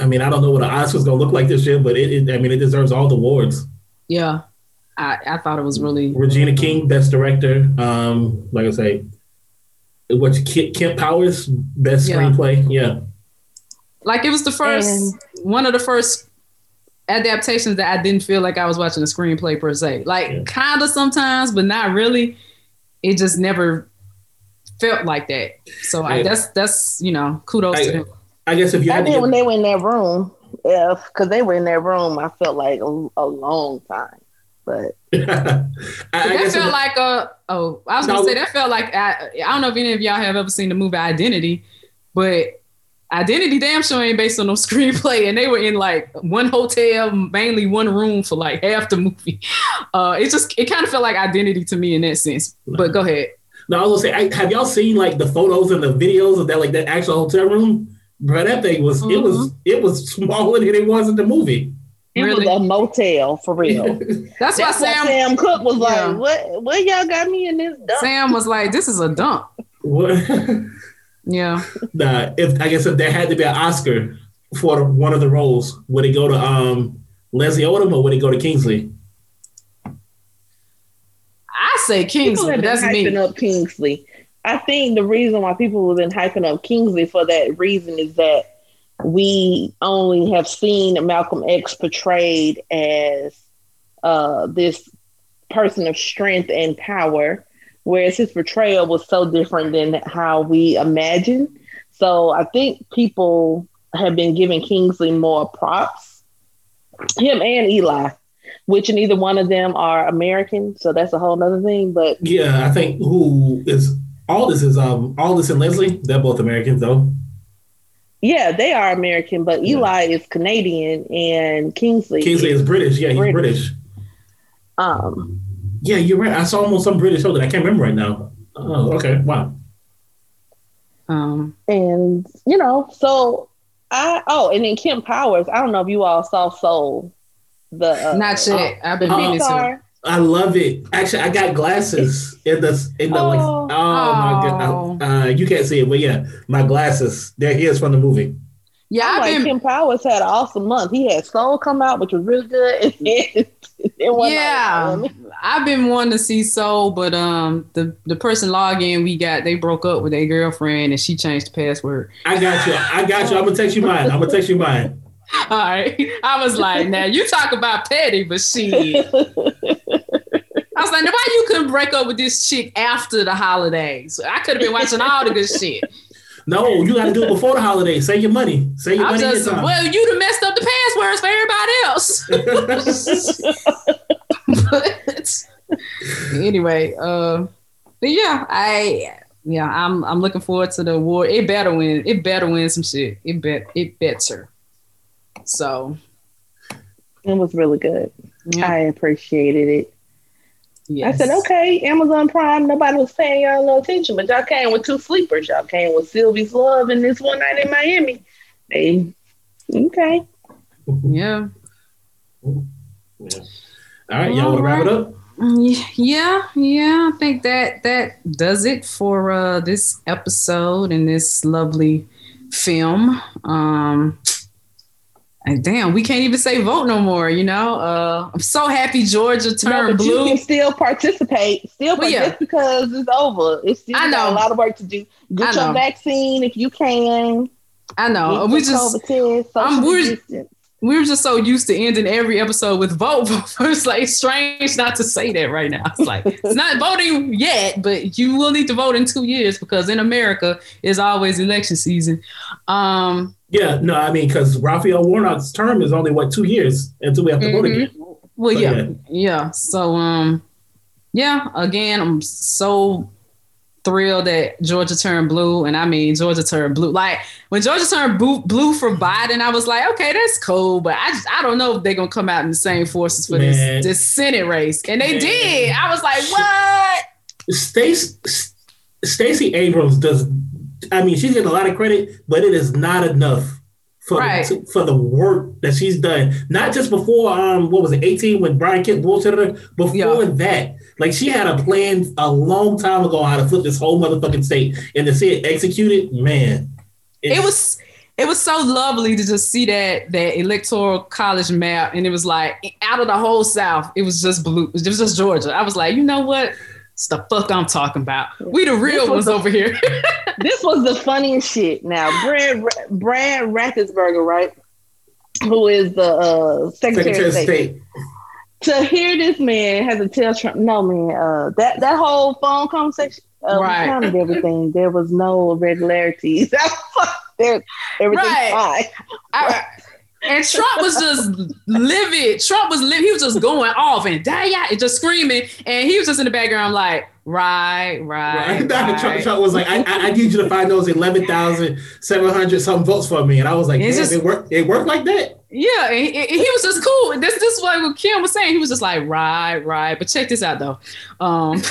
I mean, I don't know what the Oscars gonna look like this year, but it, it I mean, it deserves all the awards. Yeah, I, I thought it was really Regina King, Best Director. Um, like I say, what's Kemp, Kemp Powers, Best Yeah. Screenplay. Yeah, like it was the first one of the first adaptations that I didn't feel like I was watching a screenplay per se. Like Yeah. kind of sometimes, but not really. It just never felt like that. So I, Yeah. that's that's you know kudos I- to them. I guess if you I had to did give, when they were in that room. Yeah, because they were in that room. I felt like a, a long time. But I, But I that felt if- like a oh I was gonna say that felt like I, I don't know if any of y'all have ever seen the movie Identity, but Identity damn sure ain't based on no screenplay, and they were in like one hotel, mainly one room for like half the movie. Uh, it just it kind of felt like Identity to me in that sense. But go ahead. No, I was gonna say, I, have y'all seen like the photos and the videos of that, like that actual hotel room? Bro, that thing was it Mm-hmm. was it was smaller than it was in the movie. it Really? was a motel for real. That's why That's why Sam Sam Cooke was Yeah. like, "What? What y'all got me in this dump?" Sam was like, "This is a dump." What? Yeah, nah, if I guess if there had to be an Oscar for one of the roles, would it go to um Leslie Odom or would it go to Kingsley? I say Kingsley. have but been That's me. up Kingsley. I think the reason why people have been hyping up Kingsley for that reason is that we only have seen Malcolm X portrayed as uh, this person of strength and power, whereas his portrayal was so different than how we imagined. So I think people have been giving Kingsley more props, him and Eli. which neither one of them are American, so that's a whole other thing. But yeah, I think who is Aldis is um Aldis and Leslie. They're both Americans though. Yeah, they are American, but Eli yeah. is Canadian and Kingsley. Kingsley is, is British. Yeah, he's British. British. Um. Yeah, you're right. I saw almost some British show that I can't remember right now. Oh, okay. Wow. Um. And you know, so I oh, and then Kemp Powers. I don't know if you all saw Soul. The uh, not yet. Uh, I've been meaning to. I love it. Actually, I got glasses in the in the oh. like. Oh, oh my god! Uh, you can't see it, but yeah, my glasses. They're is from the movie. Yeah, I like been, Kemp Powers had an awesome month. He had Soul come out, which was really good. yeah, I've been wanting to see Soul, but um, the the person login we got, they broke up with their girlfriend, and she changed the password. I got you. I got you. I'm gonna text you mine. I'm gonna text you mine. All right. I was like, now you talk about petty, but she. I was like, now why you couldn't break up with this chick after the holidays? I could have been watching all the good shit. No, you got to do it before the holidays. Save your money. Save your I'm money. Just, well, you done messed up the passwords for everybody else. but anyway, uh, but yeah, I yeah, I'm I'm looking forward to the award. It better win. It better win some shit. It bet it better. So it was really good. Yeah. I appreciated it. Yes. I said, okay, Amazon Prime, nobody was paying y'all no attention, but y'all came with two sleepers. Y'all came with Sylvie's Love and this one night in Miami. They okay. Yeah. yeah. All right, y'all want to wrap it up? Yeah, yeah. I think that that does it for uh, this episode and this lovely film. Um, and damn, we can't even say vote no more. You know, uh, I'm so happy Georgia turned no, blue. You can still participate, still, well, yeah. just because it's over, it's still I know a lot of work to do. Get your vaccine if you can. I know. We just, test, I'm, we're, we were just so used to ending every episode with vote. it's like it's strange not to say that right now. It's like it's not voting yet, but you will need to vote in two years because in America is always election season. Um, yeah, no, I mean, because Raphael Warnock's term is only what two years until we have to mm-hmm. vote again. Well, so, yeah, yeah, yeah. So, um, yeah. Again, I'm so thrilled that Georgia turned blue, and I mean Georgia turned blue. Like when Georgia turned blue, blue for Biden, I was like, okay, that's cool, but I just, I don't know if they're gonna come out in the same forces for Man. this this Senate race, and they Man. did. I was like, what? Stacey Stacey Abrams does I mean, she's getting a lot of credit, but it is not enough for right. the, for the work that she's done. Not just before um what was it, 18 when Brian Kemp bullshitted her. Before yeah. that, like she had a plan a long time ago how to flip this whole motherfucking state, and to see it executed, man, it was it was so lovely to just see that that electoral college map, and it was like out of the whole South, it was just blue. It was just Georgia. I was like, you know what? It's the fuck I'm talking about. We the real ones the, over here. this was the funniest shit. Now, Brad Brad Raffensperger, right? Who is the uh, Secretary, Secretary of State. State. To hear this man has to tell Trump, no man, uh, that that whole phone conversation, uh, right. counted everything. There was no irregularities. there, everything right. fine. I, and Trump was just livid. Trump was livid. He was just going off and yeah, just screaming. And he was just in the background like, right, right. right. right. Trump, Trump, was like, I, I, need you to find those 11,700 something votes for me. And I was like, it's just, it worked, it worked like that. Yeah, he, he was just cool. This this is what Kim was saying. He was just like, right, right. But check this out though. Um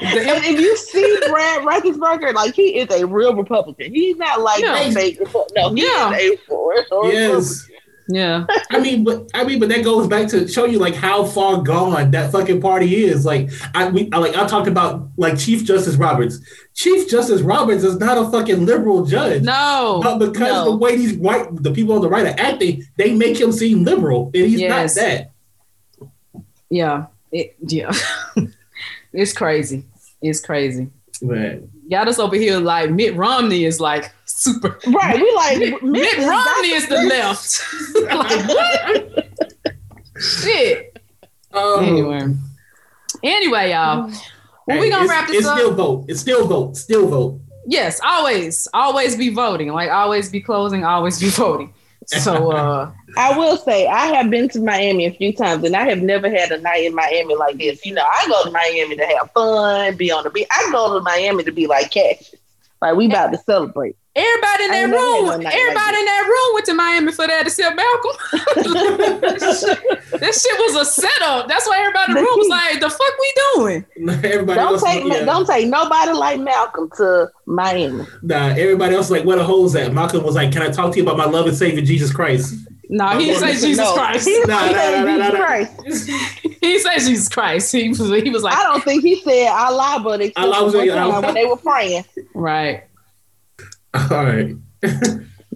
and if you see Brad Raffensperger, like he is a real Republican. He's not like yeah. fake. No, he yeah. is a real yes. Yeah. I mean, but I mean, but that goes back to show you like how far gone that fucking party is. Like I we I, like I talked about like Chief Justice Roberts. Chief Justice Roberts is not a fucking liberal judge. No. But because no. the way these white the people on the right are acting, they make him seem liberal. And he's yes. not that. Yeah. It, yeah. it's crazy. It's crazy. Man. Got us over here like Mitt Romney is like super. Right. We like Mitt, Mitt Romney is the left. like what? Shit. Um, anyway. Anyway, y'all. Well, we gonna wrap this it's up. It's still vote. It's still vote. Still vote. Yes, always, always be voting. Like always be closing, always be voting. So uh I will say I have been to Miami a few times and I have never had a night in Miami like this. You know, I go to Miami to have fun, be on the beach. I go to Miami to be like Cassius. Like we about to celebrate. Everybody in that ain't never had room, no night like everybody in that room went to Miami for that except Malcolm. this shit was a setup. That's why everybody in the room was like, the fuck we doing? everybody Don't else, take yeah. don't take nobody like Malcolm to Miami. Nah, everybody else was like, where the hoes at? Malcolm was like, can I talk to you about my love and savior Jesus Christ? No, he didn't say Jesus No. Christ. He Nah, said nah, nah, nah, Jesus. Christ. He said Jesus Christ. He was he was like, I don't think he said Allah, but Allah for was like, when they were praying. right. All right.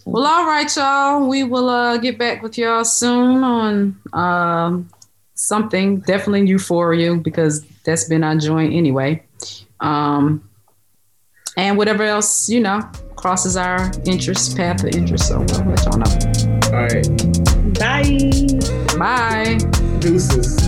Well, all right, y'all. We will uh, get back with y'all soon on um, something. Definitely Euphoria because that's been our joint anyway. Um, and whatever else you know crosses our interest, path of interest. So we'll let y'all know. All right. Bye. Bye. Deuces.